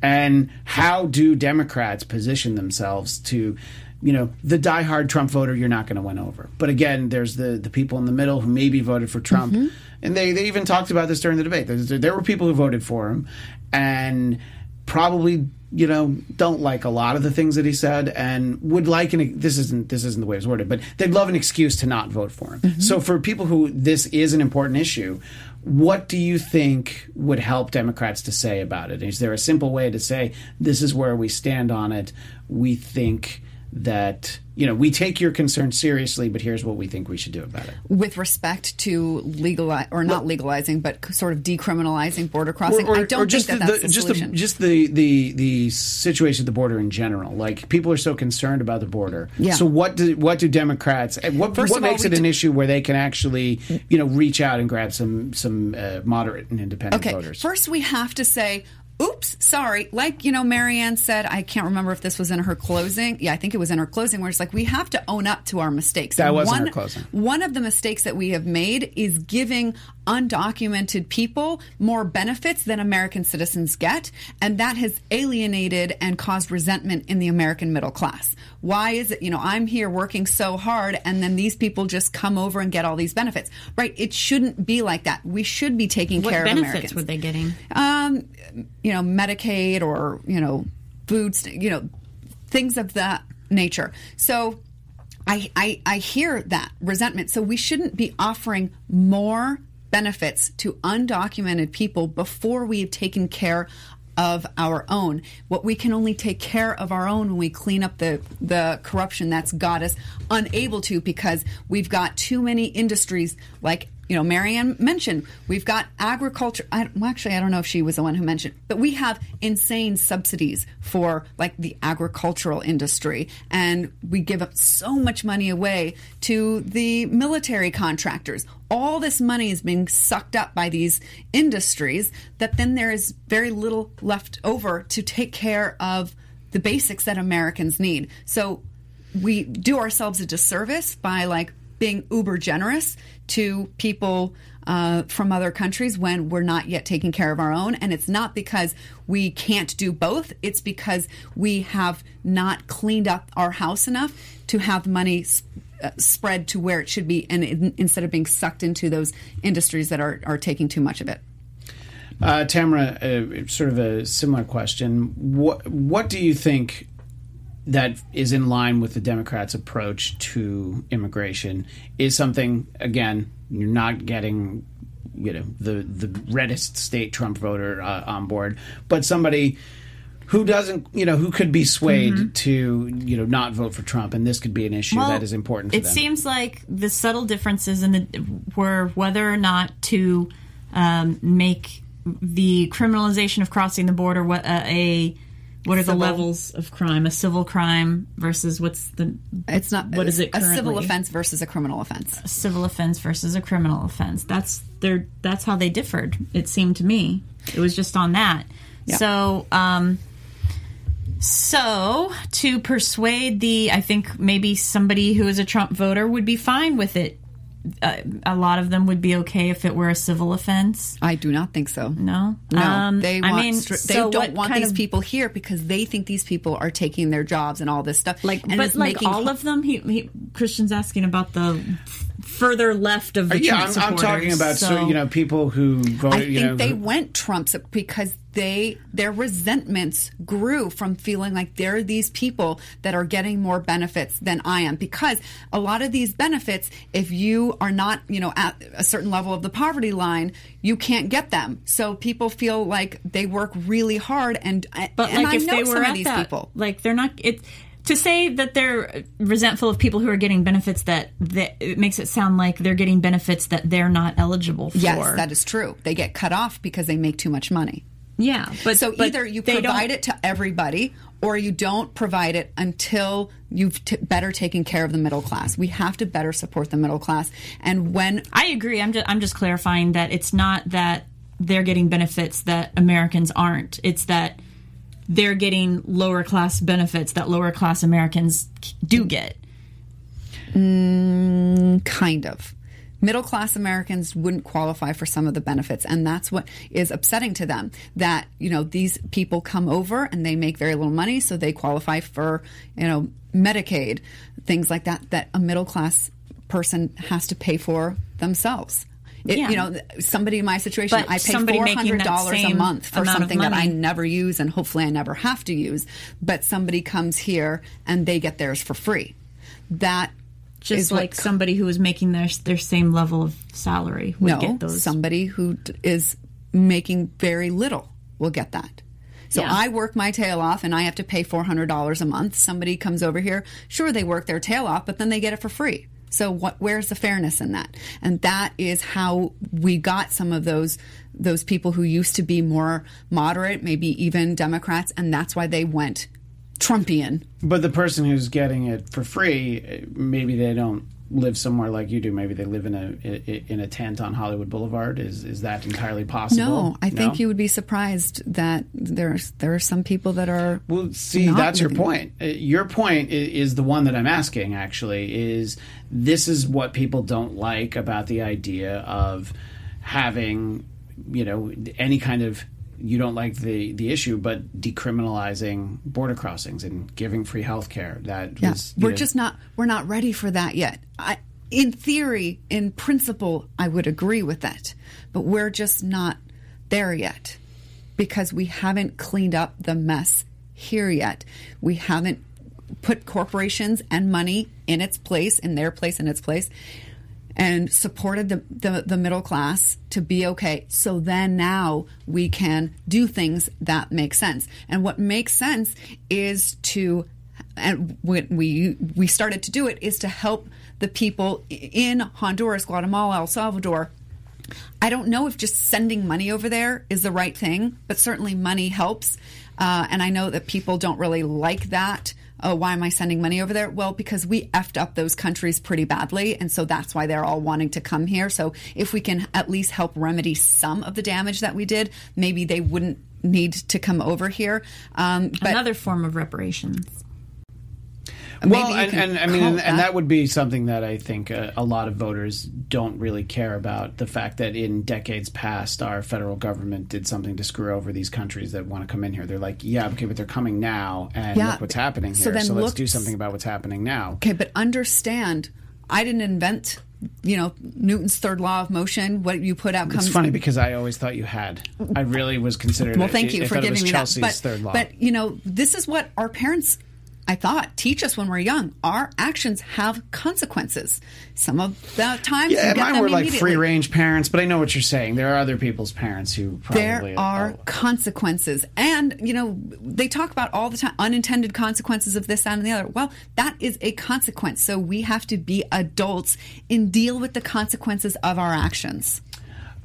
A: And how do Democrats position themselves to? You know, the diehard Trump voter, you're not going to win over. But again, there's the, the people in the middle who maybe voted for Trump. Mm-hmm. And they, they even talked about this during the debate. There, there were people who voted for him and probably you know don't like a lot of the things that he said and would like an this isn't this isn't the way it's worded but they'd love an excuse to not vote for him mm-hmm. so for people who this is an important issue what do you think would help democrats to say about it is there a simple way to say this is where we stand on it we think that you know we take your concern seriously but here's what we think we should do about it
C: with respect to legalize or not legalizing, but sort of decriminalizing border crossing, I don't
A: just
C: think that
A: the,
C: that's the,
A: just
C: solution.
A: the just the, the the situation at the border in general. Like people are so concerned about the border.
C: Yeah.
A: So what do what do Democrats? What
C: First
A: what
C: all,
A: makes
C: we
A: it an
C: do-
A: issue where they can actually you know reach out and grab some some uh, moderate and independent
C: Okay,
A: voters?
C: first we have to say, oops, sorry. Like, you know, Marianne said, I can't remember if this was in her closing. Yeah, I think it was in her closing, where it's like, we have to own up to our mistakes.
A: That was in
C: one,
A: her closing.
C: One of the mistakes that we have made is giving undocumented people more benefits than American citizens get. And that has alienated and caused resentment in the American middle class. Why is it, you know, I'm here working so hard and then these people just come over and get all these benefits, right? It shouldn't be like that. We should be taking
D: What
C: care of Americans.
D: What benefits were they getting?
C: um, you know, Medicaid or you know, food, st- you know, things of that nature. So, I, I I hear that resentment. So we shouldn't be offering more benefits to undocumented people before we have taken care of our own. What we can only take care of our own when we clean up the the corruption that's got us unable to because we've got too many industries like you know, Marianne mentioned we've got agriculture. I, well, actually, I don't know if she was the one who mentioned, but we have insane subsidies for like the agricultural industry, and we give up so much money away to the military contractors. All this money is being sucked up by these industries that then there is very little left over to take care of the basics that Americans need. So we do ourselves a disservice by like being uber generous to people uh, from other countries when we're not yet taking care of our own. And it's not because we can't do both, it's because we have not cleaned up our house enough to have money s- uh, spread to where it should be and in, instead of being sucked into those industries that are, are taking too much of it.
A: Uh, Tamara, uh, sort of a similar question. What what do you think that is in line with the Democrats' approach to immigration? Is something again you're not getting, you know, the the reddest state Trump voter uh, on board, but somebody who doesn't, you know, who could be swayed to, you know, not vote for Trump, and this could be an issue
D: Well,
A: that is important. For
D: it
A: them.
D: seems like the subtle differences in the were whether or not to um, make the criminalization of crossing the border what uh, a what are the levels of crime a civil crime versus what's the
C: It's not
D: What is it
C: a civil offense versus a criminal offense.
D: A civil offense versus a criminal offense. That's their that's how they differed. It seemed to me. It was just on that.
C: Yeah.
D: So, um, So, to persuade the, I think maybe somebody who is a Trump voter would be fine with it. Uh, a lot of them would be okay if it were a civil offense.
C: I do not think so.
D: No,
C: No,
D: Um,
C: they want.
D: I mean,
C: str- they
D: so
C: don't want these
D: of-
C: people here because they think these people are taking their jobs and all this stuff.
D: Like, but like all of them. He, he Christian's asking about the further left of the
A: yeah,
D: Trump
A: I'm, I'm talking about so,
D: so-
A: you know people who vote.
C: I
A: you
C: think
A: know,
C: they
A: who-
C: went Trump's because they their resentments grew from feeling like there are these people that are getting more benefits than I am because a lot of these benefits if you are not you know at a certain level of the poverty line you can't get them so people feel like they work really hard and
D: But
C: and
D: like
C: I
D: if
C: know
D: they
C: some
D: were
C: of
D: at
C: these
D: that,
C: people
D: like they're not it to say that they're resentful of people who are getting benefits that, that it makes it sound like they're getting benefits that they're not eligible for.
C: yes that is true they get cut off because they make too much money
D: yeah, but
C: so
D: but
C: either you provide it to everybody or you don't provide it until you've t- better taken care of the middle class. We have to better support the middle class. And when
D: I agree. I'm just I'm just clarifying that it's not that they're getting benefits that Americans aren't. It's that they're getting lower class benefits that lower class Americans do get.
C: Mm, kind of middle class Americans wouldn't qualify for some of the benefits and that's what is upsetting to them that you know these people come over and they make very little money so they qualify for you know Medicaid things like that that a middle class person has to pay for themselves it,
D: Yeah.
C: You know, somebody in my situation,
D: But
C: I pay four hundred dollars a month for something that I never use, and hopefully I never have to use. But somebody comes here and they get theirs for free. That
D: Just like somebody who is making their their same level of salary would
C: no,
D: get those.
C: somebody who is making very little will get that. So
D: Yeah.
C: I work my tail off and I have to pay $400 a month. Somebody comes over here, sure they work their tail off, but then they get it for free. So what where's the fairness in that? And that is how we got some of those those people who used to be more moderate, maybe even Democrats, and that's why they went Trumpian.
A: But the person who's getting it for free, maybe they don't live somewhere like you do. Maybe they live in a in a tent on Hollywood Boulevard. Is is that entirely possible?
C: No, I think you would be surprised that there's there are some people that are
A: Well, see, that's your point. Uh, Your point is the one that I'm asking. Actually, is this is what people don't like about the idea of having, you know, any kind of. You don't like the the issue, but decriminalizing border crossings and giving free health care. That
C: Yeah,
A: was,
C: we're
A: know,
C: just not we're not ready for that yet. I, in theory, in principle, I would agree with that, but we're just not there yet because we haven't cleaned up the mess here yet. We haven't put corporations and money in its place, in their place, in its place, and supported the, the, the middle class to be okay. So then now we can do things that make sense. And what makes sense is to, and when we, we started to do it, is to help the people in Honduras, Guatemala, El Salvador. I don't know if just sending money over there is the right thing, but certainly money helps. Uh, and I know that people don't really like that. Oh, why am I sending money over there? Well, because we effed up those countries pretty badly. And so that's why they're all wanting to come here. So if we can at least help remedy some of the damage that we did, maybe they wouldn't need to come over here. Um,
D: Another form of reparations.
A: Well, and, and I mean, and,
C: it
A: and that would be something that I think uh, a lot of voters don't really care about. The fact that in decades past, our federal government did something to screw over these countries that want to come in here. They're like, yeah, okay, but they're coming now, and
C: Yeah.
A: look what's happening
C: So
A: here.
C: then
A: So, let's
C: look-
A: do something about what's happening now.
C: Okay, but understand, I didn't invent, you know, Newton's third law of motion. What you put out comes.
A: It's funny because I always thought you had. I really was considered.
C: Well, thank you
A: I
C: for
A: it
C: giving me
A: Chelsea's
C: that. But,
A: third law.
C: but you know, this is what our parents, I thought, teach us when we're young. Our actions have consequences. Some of the times,
A: yeah, mine were like free range parents, but I know what you're saying. There are other people's parents who probably
C: There uh, are
A: oh,
C: consequences. And, you know, they talk about all the time unintended consequences of this, that, and the other. Well, that is a consequence. So we have to be adults and deal with the consequences of our actions.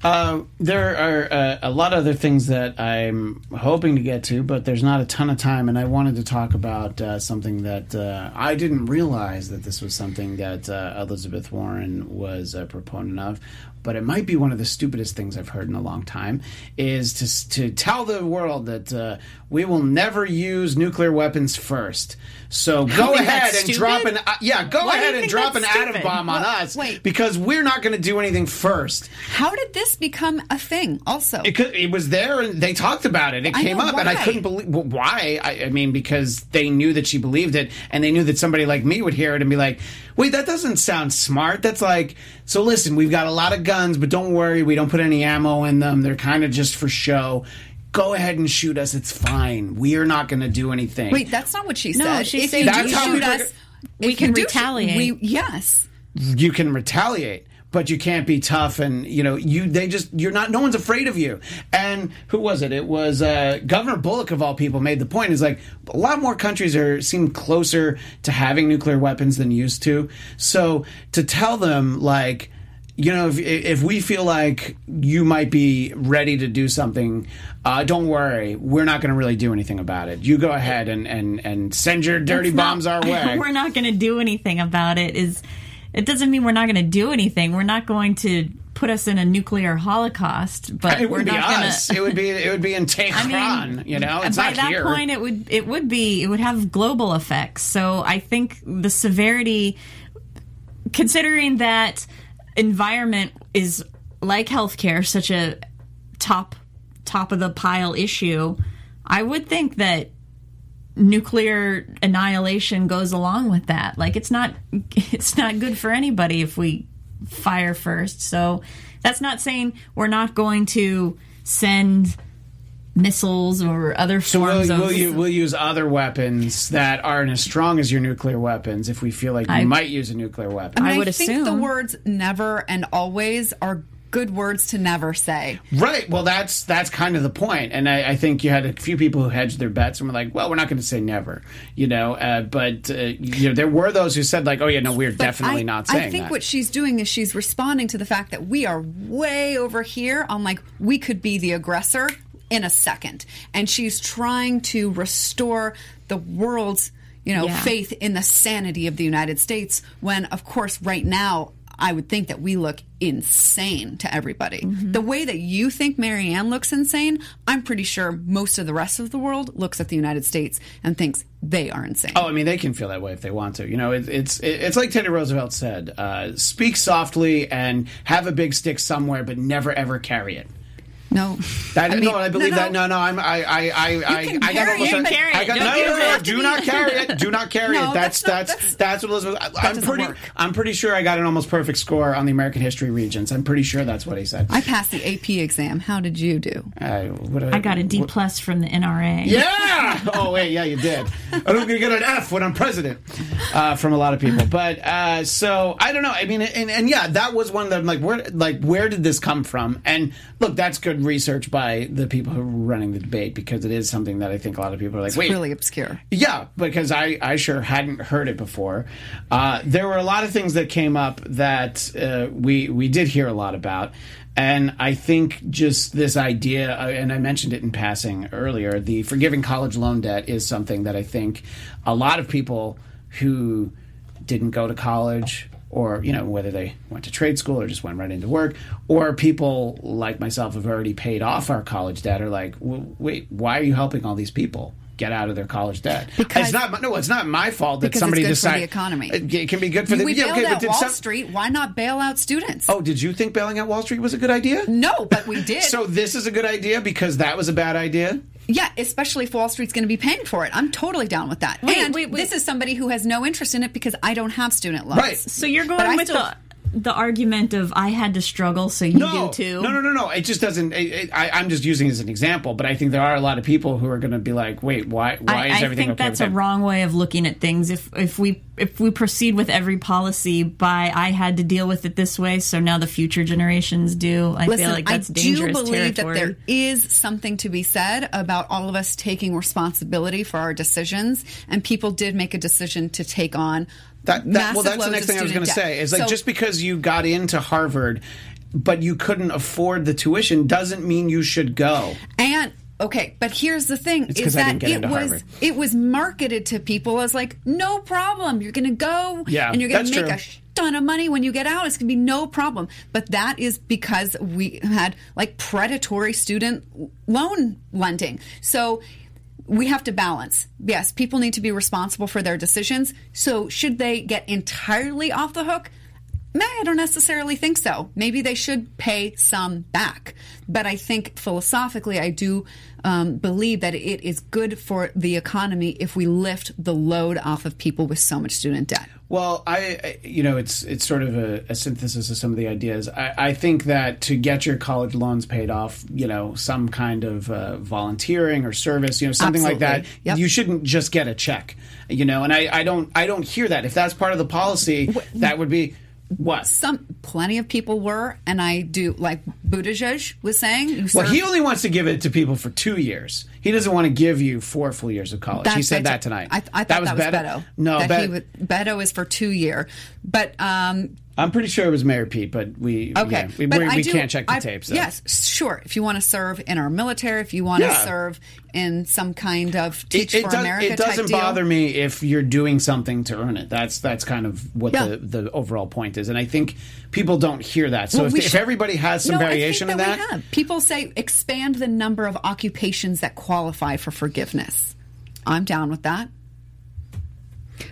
A: Uh, there are uh, a lot of other things that I'm hoping to get to, but there's not a ton of time, and I wanted to talk about uh, something that uh, I didn't realize that this was something that uh, Elizabeth Warren was a proponent of. But it might be one of the stupidest things I've heard in a long time is to to tell the world that uh, we will never use nuclear weapons first. So go ahead and drop an uh, yeah, go
D: Why
A: ahead and drop an
D: that's
A: atom bomb on
C: Well,
A: us
C: wait.
A: because we're not going to do anything first.
C: How did this become a thing? Also,
A: It, could, it was there, and they talked about it. It
C: I
A: came
C: know,
A: up, and I
C: why?
A: couldn't believe well, why. I, I mean, because they knew that she believed it, and they knew that somebody like me would hear it and be like, "Wait, that doesn't sound smart." That's like, so listen, we've got a lot of guns, but don't worry, we don't put any ammo in them. They're kind of just for show. Go ahead and shoot us. It's fine. We are not going to do anything.
C: wait, that's not what she
D: No,
C: said.
D: she
C: if
D: said
C: you
A: That's
C: do
A: how
C: shoot
A: we-
C: us,
D: we can retaliate.
C: We, yes.
A: you can retaliate but you can't be tough and you know you they just you're not no one's afraid of you and who was it it was uh, governor bullock of all people made the point is like a lot more countries are seem closer to having nuclear weapons than used to so to tell them like you know, if, if we feel like you might be ready to do something, uh, don't worry. We're not going to really do anything about it. You go ahead and, and, and send your dirty
D: It's not-
A: bombs our *laughs* way.
D: we're not going to do anything about it. Is it doesn't mean we're not going to do anything. We're not going to put us in a nuclear holocaust. But
A: it would be us.
D: to.
A: It would be it would be in *laughs* Tehran. you know, it's
D: by that
A: here.
D: point, it would it would be it would have global effects. So I think the severity, considering that environment is like healthcare, such a top top of the pile issue, I would think that nuclear annihilation goes along with that. Like it's not *laughs* it's not good for anybody if we fire first. So that's not saying we're not going to send missiles or other
A: So we'll,
D: forms of
A: we'll, u- we'll use other weapons that aren't as strong as your nuclear weapons if we feel like we
D: I-
A: might use a nuclear weapon.
D: I
C: And
D: would
C: think the words never and always are good words to never say.
A: Right. Well, that's that's kind of the point, and I, I think you had a few people who hedged their bets and were like, "Well, we're not going to say never," you know. Uh, but uh, you know, there were those who said like, "Oh yeah, no, we're
C: But
A: definitely
C: I,
A: not saying
C: I think
A: that."
C: what she's doing is she's responding to the fact that we are way over here on like we could be the aggressor in a second, and she's trying to restore the world's you know
D: Yeah.
C: faith in the sanity of the United States. When of course right now. I would think that we look insane to everybody.
A: Mm-hmm.
C: The way that you think Marianne looks insane, I'm pretty sure most of the rest of the world looks at the United States and thinks they are insane.
A: Oh, I mean, they can feel that way if they want to. You know, it, it's it, it's like Teddy Roosevelt said: uh, "Speak softly and have a big stick somewhere, but never ever carry it."
C: No,
A: That,
C: I mean,
A: no, I believe
C: no,
A: that. No, no, I'm, I, I, I, I,
C: can
A: I got
C: carry
A: almost.
C: it,
A: a-
D: carry
A: I
D: it.
A: got,
D: Don't
A: no,
D: use
A: no,
D: it
A: no,
D: to
A: do
D: be- *laughs*
A: not carry it. Do not carry
C: No,
A: it. That's
C: that's
A: that's
C: not-
A: that's, what Elizabeth. I, I'm pretty.
C: work.
A: I'm pretty sure I got an almost perfect score on the American History Regents. I'm pretty sure that's what he said.
C: I passed the AP exam. How did you do?
A: I, what,
D: I got a D
A: what-
D: plus from the NRA.
A: Yeah. Oh wait, yeah, you did. I'm going to get an F when I'm president uh, from a lot of people. But uh, so I don't know. I mean, and, and yeah, that was one that I'm like, where like where did this come from? And look, that's good research by the people who are running the debate because it is something that I think a lot of people are like, wait,
C: Really obscure.
A: yeah, because I, I sure hadn't heard it before. Uh, there were a lot of things that came up that uh, we we did hear a lot about, and I think just this idea, uh, and I mentioned it in passing earlier, the forgiving college loan debt is something that I think a lot of people who didn't go to college or you know whether they went to trade school or just went right into work or people like myself have already paid off our college debt are like wait why are you helping all these people get out of their college debt
C: Because-
A: it's not no it's not my fault that somebody
C: it's good for
A: decided
C: the economy.
A: it, can be good for the
C: we
A: yeah,
C: bailed
A: okay, but
C: out
A: did
C: Wall
A: some-
C: Street. Why not bail out students?
A: oh did you think bailing out wall street was a good idea
C: no, but we did.
A: so this is a good idea because that was a bad idea
C: yeah, especially if Wall Street's going to be paying for it. I'm totally down with that.
D: Wait,
C: and
D: wait, wait.
C: this is somebody who has no interest in it because I don't have student loans.
A: Right.
D: So you're
C: But
D: going with
C: still-
D: the the argument of I had to struggle, so you
A: no,
D: do too.
A: No, no, no, no. It just doesn't. It, it, I, I'm just using it as an example, but I think there are a lot of people who are going to be like, "Wait, why? Why
D: I,
A: is everything?"
D: I think
A: okay
D: that's
A: with
D: a wrong way of looking at things. If if we if we proceed with every policy by I had to deal with it this way, so now the future generations do. I
C: Listen,
D: feel like that's
C: I
D: dangerous
C: do believe
D: territory.
C: that there is something to be said about all of us taking responsibility for our decisions, and people did make a decision to take on
A: That, that, well, that's the next thing I was going to say. Is like
C: So-
A: just because you got into Harvard but you couldn't afford the tuition doesn't mean you should go.
C: And okay, but here's the thing:
A: It's
C: is that it was
A: Harvard.
C: it was marketed to people as like no problem. You're going to go,
A: Yeah,
C: and you're going to make
A: true.
C: a sh- ton of money when you get out. It's going to be no problem. But that is because we had like predatory student loan lending. So. We have to balance. Yes, people need to be responsible for their decisions. So, should they get entirely off the hook? I don't necessarily think so. Maybe they should pay some back. But I think philosophically, I do um, believe that it is good for the economy if we lift the load off of people with so much student debt.
A: Well, I, you know, it's it's sort of a, a synthesis of some of the ideas. I, I think that to get your college loans paid off, you know, some kind of uh, volunteering or service, you know, something like that.
C: Yep.
A: You shouldn't just get a check, you know. And I, I don't I don't hear that. If that's part of the policy, that would be what.
C: Some plenty of people were, and I do like Buttigieg was saying.
A: Well, he only wants to give it to people for two years. He doesn't want to give you four full years of college. he said that tonight.
C: I, I thought that was, Beto.
A: No,
C: that
A: Bet-
C: he would, Beto is for two year, but um,
A: I'm pretty sure it was Mayor Pete, but we
C: Okay,
A: yeah, we,
C: but
A: we,
C: do-
A: can't check the
C: I-
A: tapes. Though.
C: Yes, sure. If you want to serve in our military, if you want to
A: Yeah.
C: serve in some kind of
A: It,
C: teach
A: it
C: for
A: does,
C: America
A: it doesn't
C: type deal.
A: bother me if you're doing something to earn it. That's that's kind of what
C: Yeah.
A: the, the overall point is, and I think people don't hear that. So
C: Well,
A: if, if everybody has some
C: no,
A: variation
C: I
A: in
C: think
A: that,
C: have. people say expand the number of occupations that qualify for forgiveness. I'm down with that.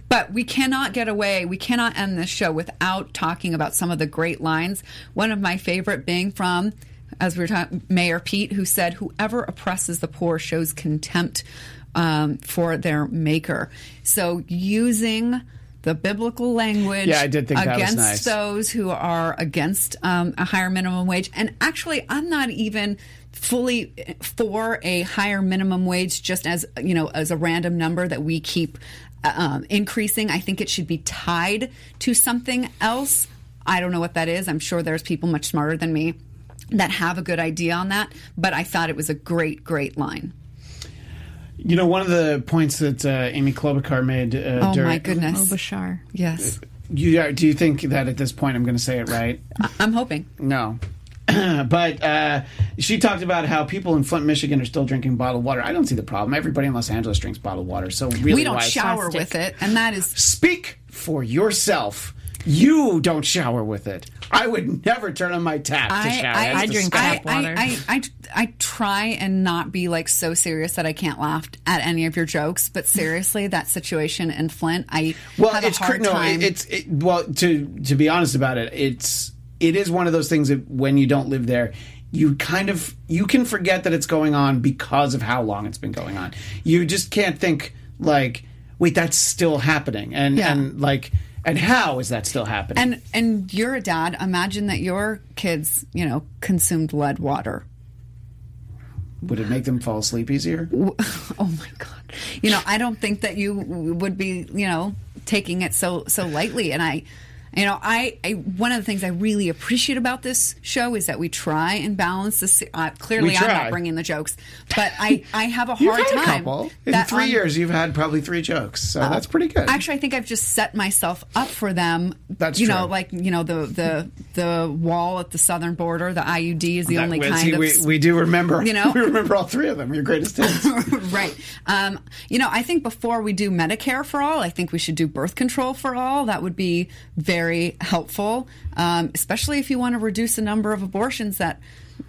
C: But we cannot get away. We cannot end this show without talking about some of the great lines. One of my favorite being from, as we were talking, Mayor Pete, who said, "Whoever oppresses the poor shows contempt um, for their maker." So using the biblical language
A: Yeah, I did think
C: against
A: nice.
C: those who are against um, a higher minimum wage. And actually, I'm not even fully for a higher minimum wage just as you know as a random number that we keep um, increasing i think it should be tied to something else i don't know what that is i'm sure there's people much smarter than me that have a good idea on that but i thought it was a great great line
A: you know, one of the points that uh, Amy Klobuchar made. Uh,
C: oh
A: during,
C: my goodness
D: Bashar.
C: yes
A: You, do you think that at this point I'm going to say it right?
C: I'm hoping
A: No. *clears throat* but uh, she talked about how people in Flint, Michigan are still drinking bottled water. I don't see the problem. Everybody in Los Angeles drinks bottled water. So really,
C: we don't
A: why-
C: shower
D: Plastic.
C: with it and that is
A: Speak for yourself. You don't shower with it. I would never turn on my tap to shower. That's
D: I drink
A: disgusting.
D: tap water.
C: I, I, I, I try and not be like so serious that I can't laugh at any of your jokes, but seriously, that situation in Flint, I
A: well,
C: have
A: it's
C: a hard
A: cr- no,
C: time.
A: it's it, well to to be honest about it, it's it is one of those things that when you don't live there, you kind of you can forget that it's going on because of how long it's been going on. You just can't think like, wait, that's still happening, and
C: Yeah.
A: and like, and how is that still happening?
C: and and you're a dad. Imagine that your kids, you know, consumed lead water.
A: Would it make them fall asleep easier? *laughs*
C: Oh my god! You know, I don't think that you would be, you know, taking it so so lightly. And I, you know, I, I one of the things I really appreciate about this show is that we try and balance this. Uh, clearly, I'm not bringing the jokes, but I I have a *laughs*
A: You've
C: hard
A: had a
C: time.
A: couple in three
C: on-
A: years. You've had probably three jokes, so that's pretty good.
C: Actually, I think I've just set myself up for them.
A: That's
C: you
A: true.
C: know, like you know the the the wall at the southern border. The IUD is the
A: That-
C: only
A: we-
C: kind
A: see,
C: of
A: we, we do remember.
C: you know? *laughs*
A: we remember all three of them. Your greatest hits. *laughs*
C: right. Um, you know, I think before we do Medicare for all, I think we should do birth control for all. That would be very helpful, um, especially if you want to reduce the number of abortions that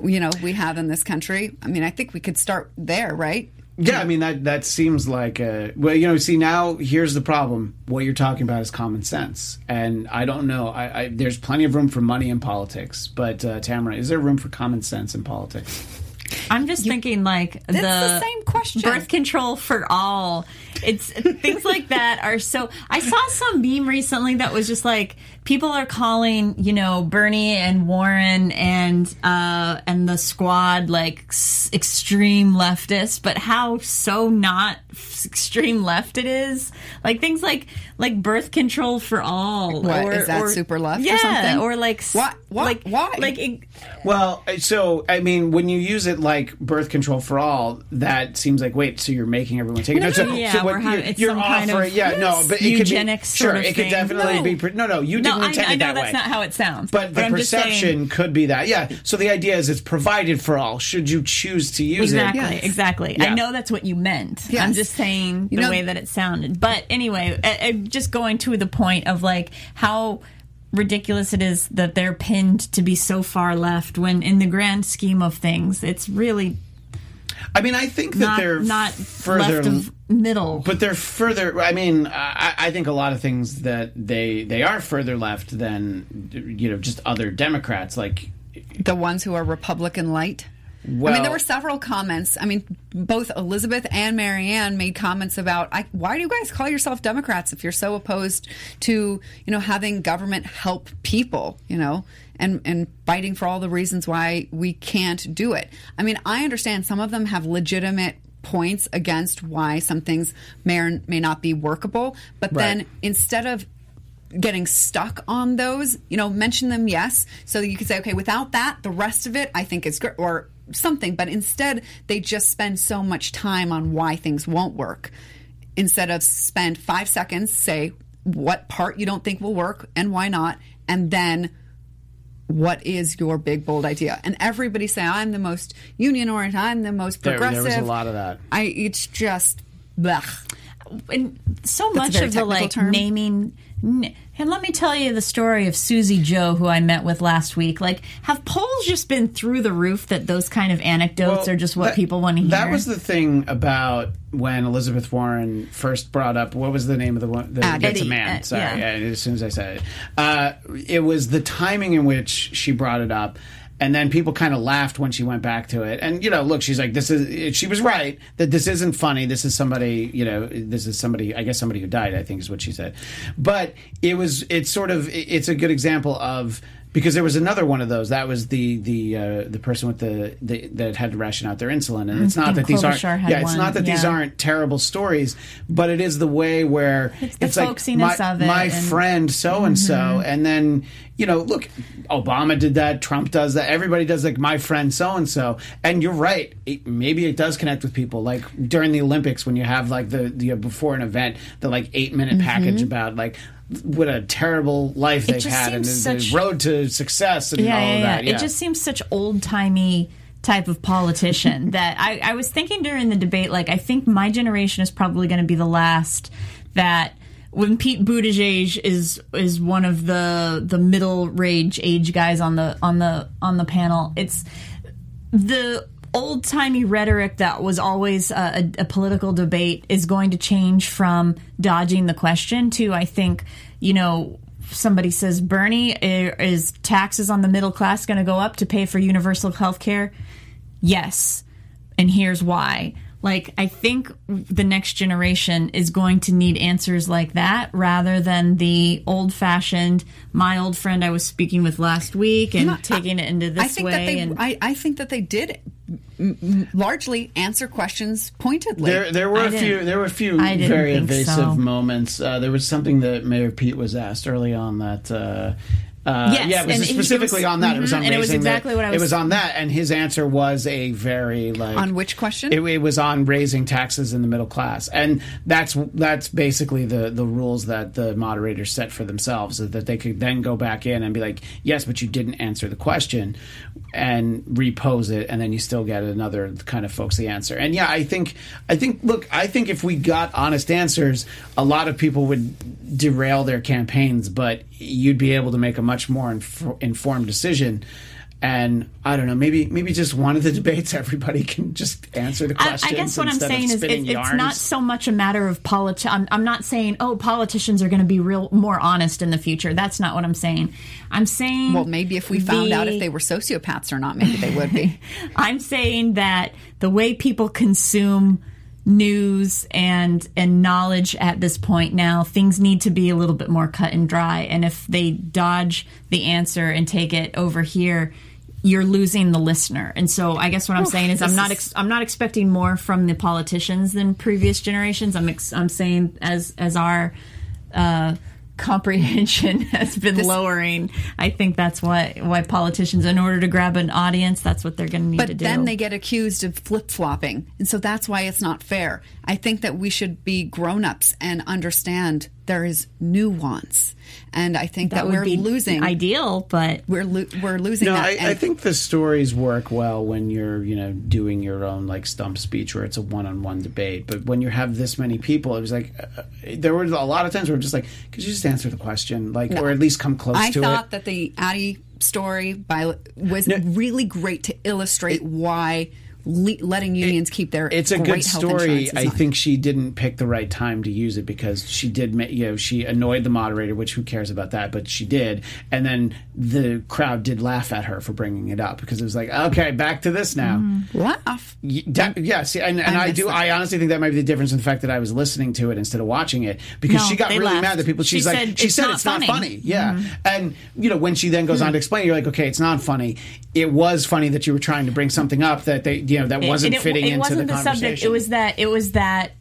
C: you know we have in this country. I mean, I think we could start there, right?
A: Yeah, I mean that that seems like uh well, you know, see now here's the problem. What you're talking about is common sense, and I don't know. I, I there's plenty of room for money in politics, but uh, Tamara, is there room for common sense in politics?
D: I'm just thinking like the,
C: the same question.
D: Birth control for all. It's things like *laughs* that are so. I saw some meme recently that was just like people are calling you know Bernie and Warren and uh and the squad like s- extreme leftist, but how so not extreme left it is. Like things like like birth control for all.
C: What,
D: or,
C: is that
D: or-
C: super left or
D: Yeah,
C: something?
D: or like s-
C: What- what-
D: Like
C: why?
D: Like it-
A: Well, so I mean, when you use it like birth control for all, that seems like wait, so you're making everyone take it. No, so,
D: Yeah,
A: so what
D: we're having-
A: you're,
D: it's
A: you're
D: some kind of
A: offering, yeah, no, but it
D: eugenics
A: could be, sure,
D: sort of
A: it could
D: thing.
A: definitely
D: No.
A: be. pre- No, no, you didn't
D: I,
A: intend
D: I
A: it
D: know
A: that
D: that's
A: way.
D: not how it sounds.
A: but the
D: I'm just saying-
A: perception could be that, yeah. So the idea is it's provided for all. Should you choose to use
D: Exactly,
A: it?
C: Yes.
D: exactly.
A: Yeah.
D: I know that's what you meant.
C: Yes.
D: I'm just saying
C: You
D: the
C: know-
D: way that it sounded. But anyway, I, I, just going to the point of like how ridiculous it is that they're pinned to be so far left when in the grand scheme of things it's really
A: I mean, I think that
D: not
A: they're
D: not
A: further
D: left of middle
A: But they're further. I mean, I, I think a lot of things that they they are further left than you know just other Democrats. Like,
C: the ones who are Republican light. I mean, there were several comments. I mean, both Elizabeth and Marianne made comments about I, why do you guys call yourself Democrats if you're so opposed to you know having government help people, you know, and and fighting for all the reasons why we can't do it. I mean, I understand some of them have legitimate points against why some things may or may not be workable, but then instead of getting stuck on those, you know, mention them, yes. So you could say, okay, without that, the rest of it I think is great or something. But instead, they just spend so much time on why things won't work. Instead of spend five seconds, say what part you don't think will work and why not, and then what is your big bold idea? And everybody say, I'm the most union oriented, I'm the most
A: There- there was
C: progressive.
A: a lot of that.
C: I it's just blech.
D: and so
C: That's
D: much of the like
C: term.
D: naming n- and let me tell you the story of Susie Joe who I met with last week like have polls just been through the roof that those kind of anecdotes
A: Well,
D: are just what
A: that-
D: people want to hear
A: That was the thing about when Elizabeth Warren first brought up what was the name of the one? The,
C: Ady.
A: That's a man.
D: Uh,
A: Sorry,
D: yeah,
A: as soon as I said it, uh, it was the timing in which she brought it up. And then people kind of laughed when she went back to it. And, you know, look, she's like, this is, she was right that this isn't funny. This is somebody, you know, this is somebody, I guess somebody who died, I think is what she said. But it was, it's sort of, it's a good example of, because there was another one of those. That was the the uh, the person with the, the that had to ration out their insulin, and it's not
D: think
A: that these aren't yeah, it's
D: one,
A: not that these aren't terrible stories, but it is the way where
D: It's the
A: like my, my
D: and- Mm-hmm.
A: friend so and so, and then you know, look, Obama did that, Trump does that, everybody does like my friend so and so, and you're right. It, maybe it does connect with people, like during the Olympics when you have like the, the uh, before an event, the like eight minute mm-hmm. package about like. What a terrible life they've had, and the,
D: seems
A: the road to success, and
D: yeah,
A: all
D: yeah,
A: of that. Yeah.
D: It just seems such old timey type of politician *laughs* that I, I was thinking during the debate, like I think my generation is probably going to be the last that when Pete Buttigieg is is one of the the middle range age guys on the on the on the panel, it's the old timey rhetoric that was always a, a, a political debate is going to change from dodging the question to, I think, you know, somebody says, Bernie, is taxes on the middle class going to go up to pay for universal health care? Yes. And here's why. Like, I think the next generation is going to need answers like that rather than the old fashioned, my old friend I was speaking with last week and
C: know,
D: taking it into this
C: I think
D: way.
C: that they,
D: and
C: I, I think that they did m- m- largely answer questions pointedly.
A: There, there were
D: I
A: a few. There were a few very
D: think
A: evasive
D: so.
A: moments. Uh, there was something that Mayor Pete was asked early on that. Uh, uh,
D: Yes,
A: yeah, it was
D: and
A: specifically
D: was-
A: on that. It was
D: mhm,
A: on
D: and it was
C: Mm-hmm.
D: exactly what I was.
A: It
D: was-
A: on that, and his answer was a very like
C: On which question?
A: It, it was on raising taxes in the middle class, and that's that's basically the the rules that the moderators set for themselves, is that they could then go back in and be like, yes, but you didn't answer the question, and repose it, and then you still get another kind of folksy answer. And yeah, I think I think look, I think if we got honest answers, a lot of people would derail their campaigns, but you'd be able to make a much more inf- informed decision. And I don't know, maybe maybe just one of the debates, *laughs* everybody can just answer the
D: I,
A: questions.
D: I guess what I'm saying is it, it's
A: yarns.
D: not so much a matter of politics. I'm, I'm not saying oh politicians are going to be real more honest in the future. That's not what I'm saying. I'm saying
C: well, maybe if we found out if they were sociopaths or not, maybe they would be. *laughs*
D: I'm saying that the way people consume news and and knowledge at this point now things need to be a little bit more cut and dry and if they dodge the answer and take it over here you're losing the listener. And so I guess what I'm saying is I'm not ex- I'm not expecting more from the politicians than previous generations. I'm ex- I'm saying as as our uh, comprehension *laughs* has been lowering. I think that's why why politicians, in order to grab an audience, that's what they're going to need
C: but
D: to do.
C: then they get accused of flip flopping. And so that's why it's not fair. I think that we should be grown ups and understand there is nuance. And I think that,
D: would
C: we're
D: be
C: losing.
D: ideal, but
C: we're lo- we're losing
A: No,
C: that.
A: I,
C: and
A: I think the stories work well when you're, you know, doing your own like stump speech where it's a one-on-one debate. But when you have this many people, it was like uh, there were a lot of times where I'm just like, could you just answer the question, like, or at least come close
C: I
A: to
C: thought that the Ady story by was really great to illustrate why le- letting unions keep their
A: it's a good story. I think she didn't pick the right time to use it because she did, you know, she annoyed the moderator, which who cares about that? But she did, and then the crowd did laugh at her for bringing it up because it was like, okay, back to this now.
C: laugh.
A: Y- that- yes, and, and
C: I
A: I, do.
C: that.
A: I honestly think that might be the difference in the fact that I was listening to it instead of watching it because
D: No,
A: she got really
D: laughed.
A: mad that people.
D: She
A: She's like,
D: said,
A: she
D: "It's
A: said
D: not
A: it's not
D: funny."
A: funny. Yeah,
C: Mm-hmm.
A: and you know when she then goes on to explain, you're like, okay, it's not funny. It was funny that you were trying to bring something up that they, you know, that wasn't
D: and it,
A: fitting
D: it
A: into
D: wasn't
A: the,
D: the,
A: conversation.
D: subject. It was that. It was that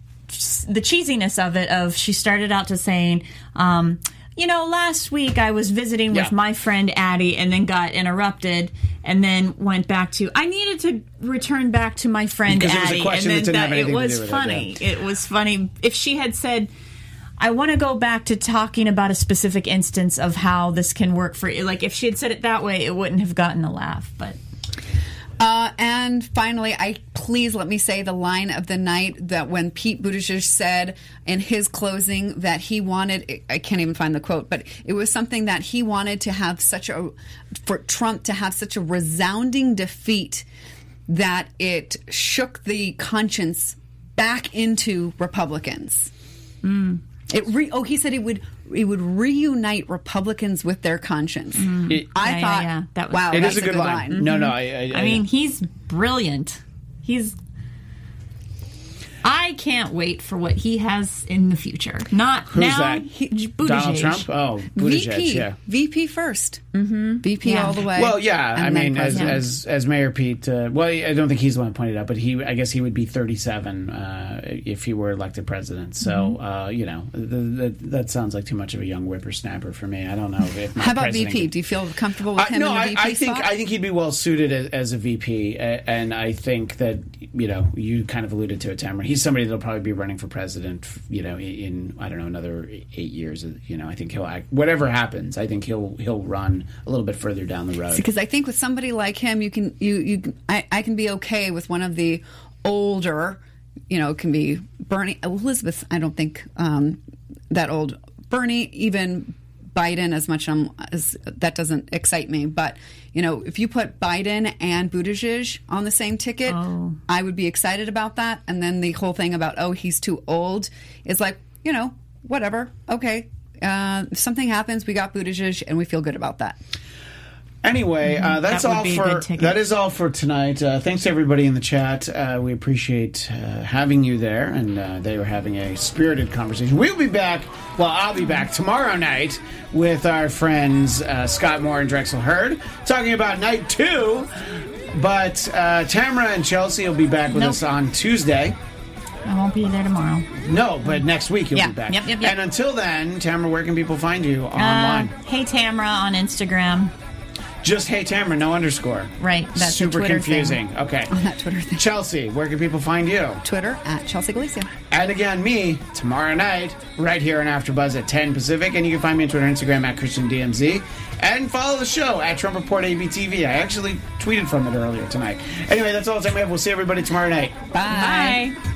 D: the cheesiness of it. Of she started out to saying. Um, you know, last week I was visiting with
A: Yeah.
D: my friend Ady and then got interrupted and then went back to I needed to return back to my friend
A: Because it was a
D: Ady
A: question
D: and
A: that
D: then that,
A: anything
D: it was
A: with it,
D: funny. It was funny. If she had said I want to go back to talking about a specific instance of how this can work for you. Like if she had said it that way, it wouldn't have gotten a laugh. But
C: Uh, and finally, I please let me say the line of the night that when Pete Buttigieg said in his closing that he wanted, I can't even find the quote, but it was something that he wanted to have such a, for Trump to have such a resounding defeat that it shook the conscience back into Republicans. It re, oh, he said it would it would reunite Republicans with their conscience. Mm-hmm. I
D: Yeah, yeah,
C: thought,
D: yeah. That was-
C: wow,
A: It
C: that's
A: is a good line. No, mm-hmm. no, I, I,
D: I mean, he's brilliant. He's. I can't wait for what he has in the future. Not
A: Who's
D: now.
A: that?
D: He,
A: Donald Trump. Oh, Buttigieg,
C: VP,
A: yeah.
C: VP 1st Mm-hmm. VP
D: Yeah.
C: all the way.
A: Well, yeah. I mean, as, as as Mayor Pete. Uh, well, I don't think he's the one who pointed out, but he. I guess he would be 37 uh, if he were elected president. So,
C: Mm-hmm.
A: uh, you know, th th that sounds like too much of a young whippersnapper for me. I don't know if. my
C: How about VP?
A: could-
C: Do you feel comfortable with
A: Uh,
C: him
A: no,
C: in the
A: I,
C: VP
A: I think
C: spot?
A: I think he'd be well suited as, as a VP, uh, and I think that you know you kind of alluded to it, Tamara. He's somebody that'll probably be running for president. You know, in I don't know another eight years. You know, I think he'll act, whatever happens. I think he'll he'll run a little bit further down the road.
C: because I think with somebody like him, you can you you I, I can be okay with one of the older, you know, can be Bernie Elizabeth. I don't think um, that old Bernie even Biden as much um, as that doesn't excite me. But you know, if you put Biden and Buttigieg on the same ticket, I would be excited about that. And then the whole thing about oh he's too old is like you know whatever okay. Uh, if something happens, we got Buttigieg, and we feel good about that.
A: Anyway, uh, that's
D: That
A: all for that is all for tonight. Uh, thanks to everybody in the chat. Uh, we appreciate uh, having you there, and uh, they were having a spirited conversation. We'll be back. Well, I'll be back tomorrow night with our friends uh, Scott Moore and Drexel Hurd talking about night two. But uh, Tamara and Chelsea will be back with
D: Nope.
A: us on Tuesday.
D: I won't be there tomorrow.
A: No, but next week you'll
D: Yeah.
A: be back.
D: Yep, yep, yep.
A: And until then, Tamara, where can people find you
D: Uh,
A: online?
D: hey Tamara on Instagram.
A: Just hey Tamara, no underscore.
D: Right, that's
A: super
D: Twitter
A: confusing. *laughs* Okay.
C: On that Twitter thing.
A: Chelsea, where can people find you?
C: Twitter at Chelsea Galicia.
A: And again, me tomorrow night, right here on AfterBuzz at 10 Pacific, and you can find me on Twitter and Instagram at ChristianDMZ, and follow the show at Trump Report ABTV. I actually tweeted from it earlier tonight. Anyway, that's all the time we have. We'll see everybody tomorrow night.
C: Bye.
D: Bye.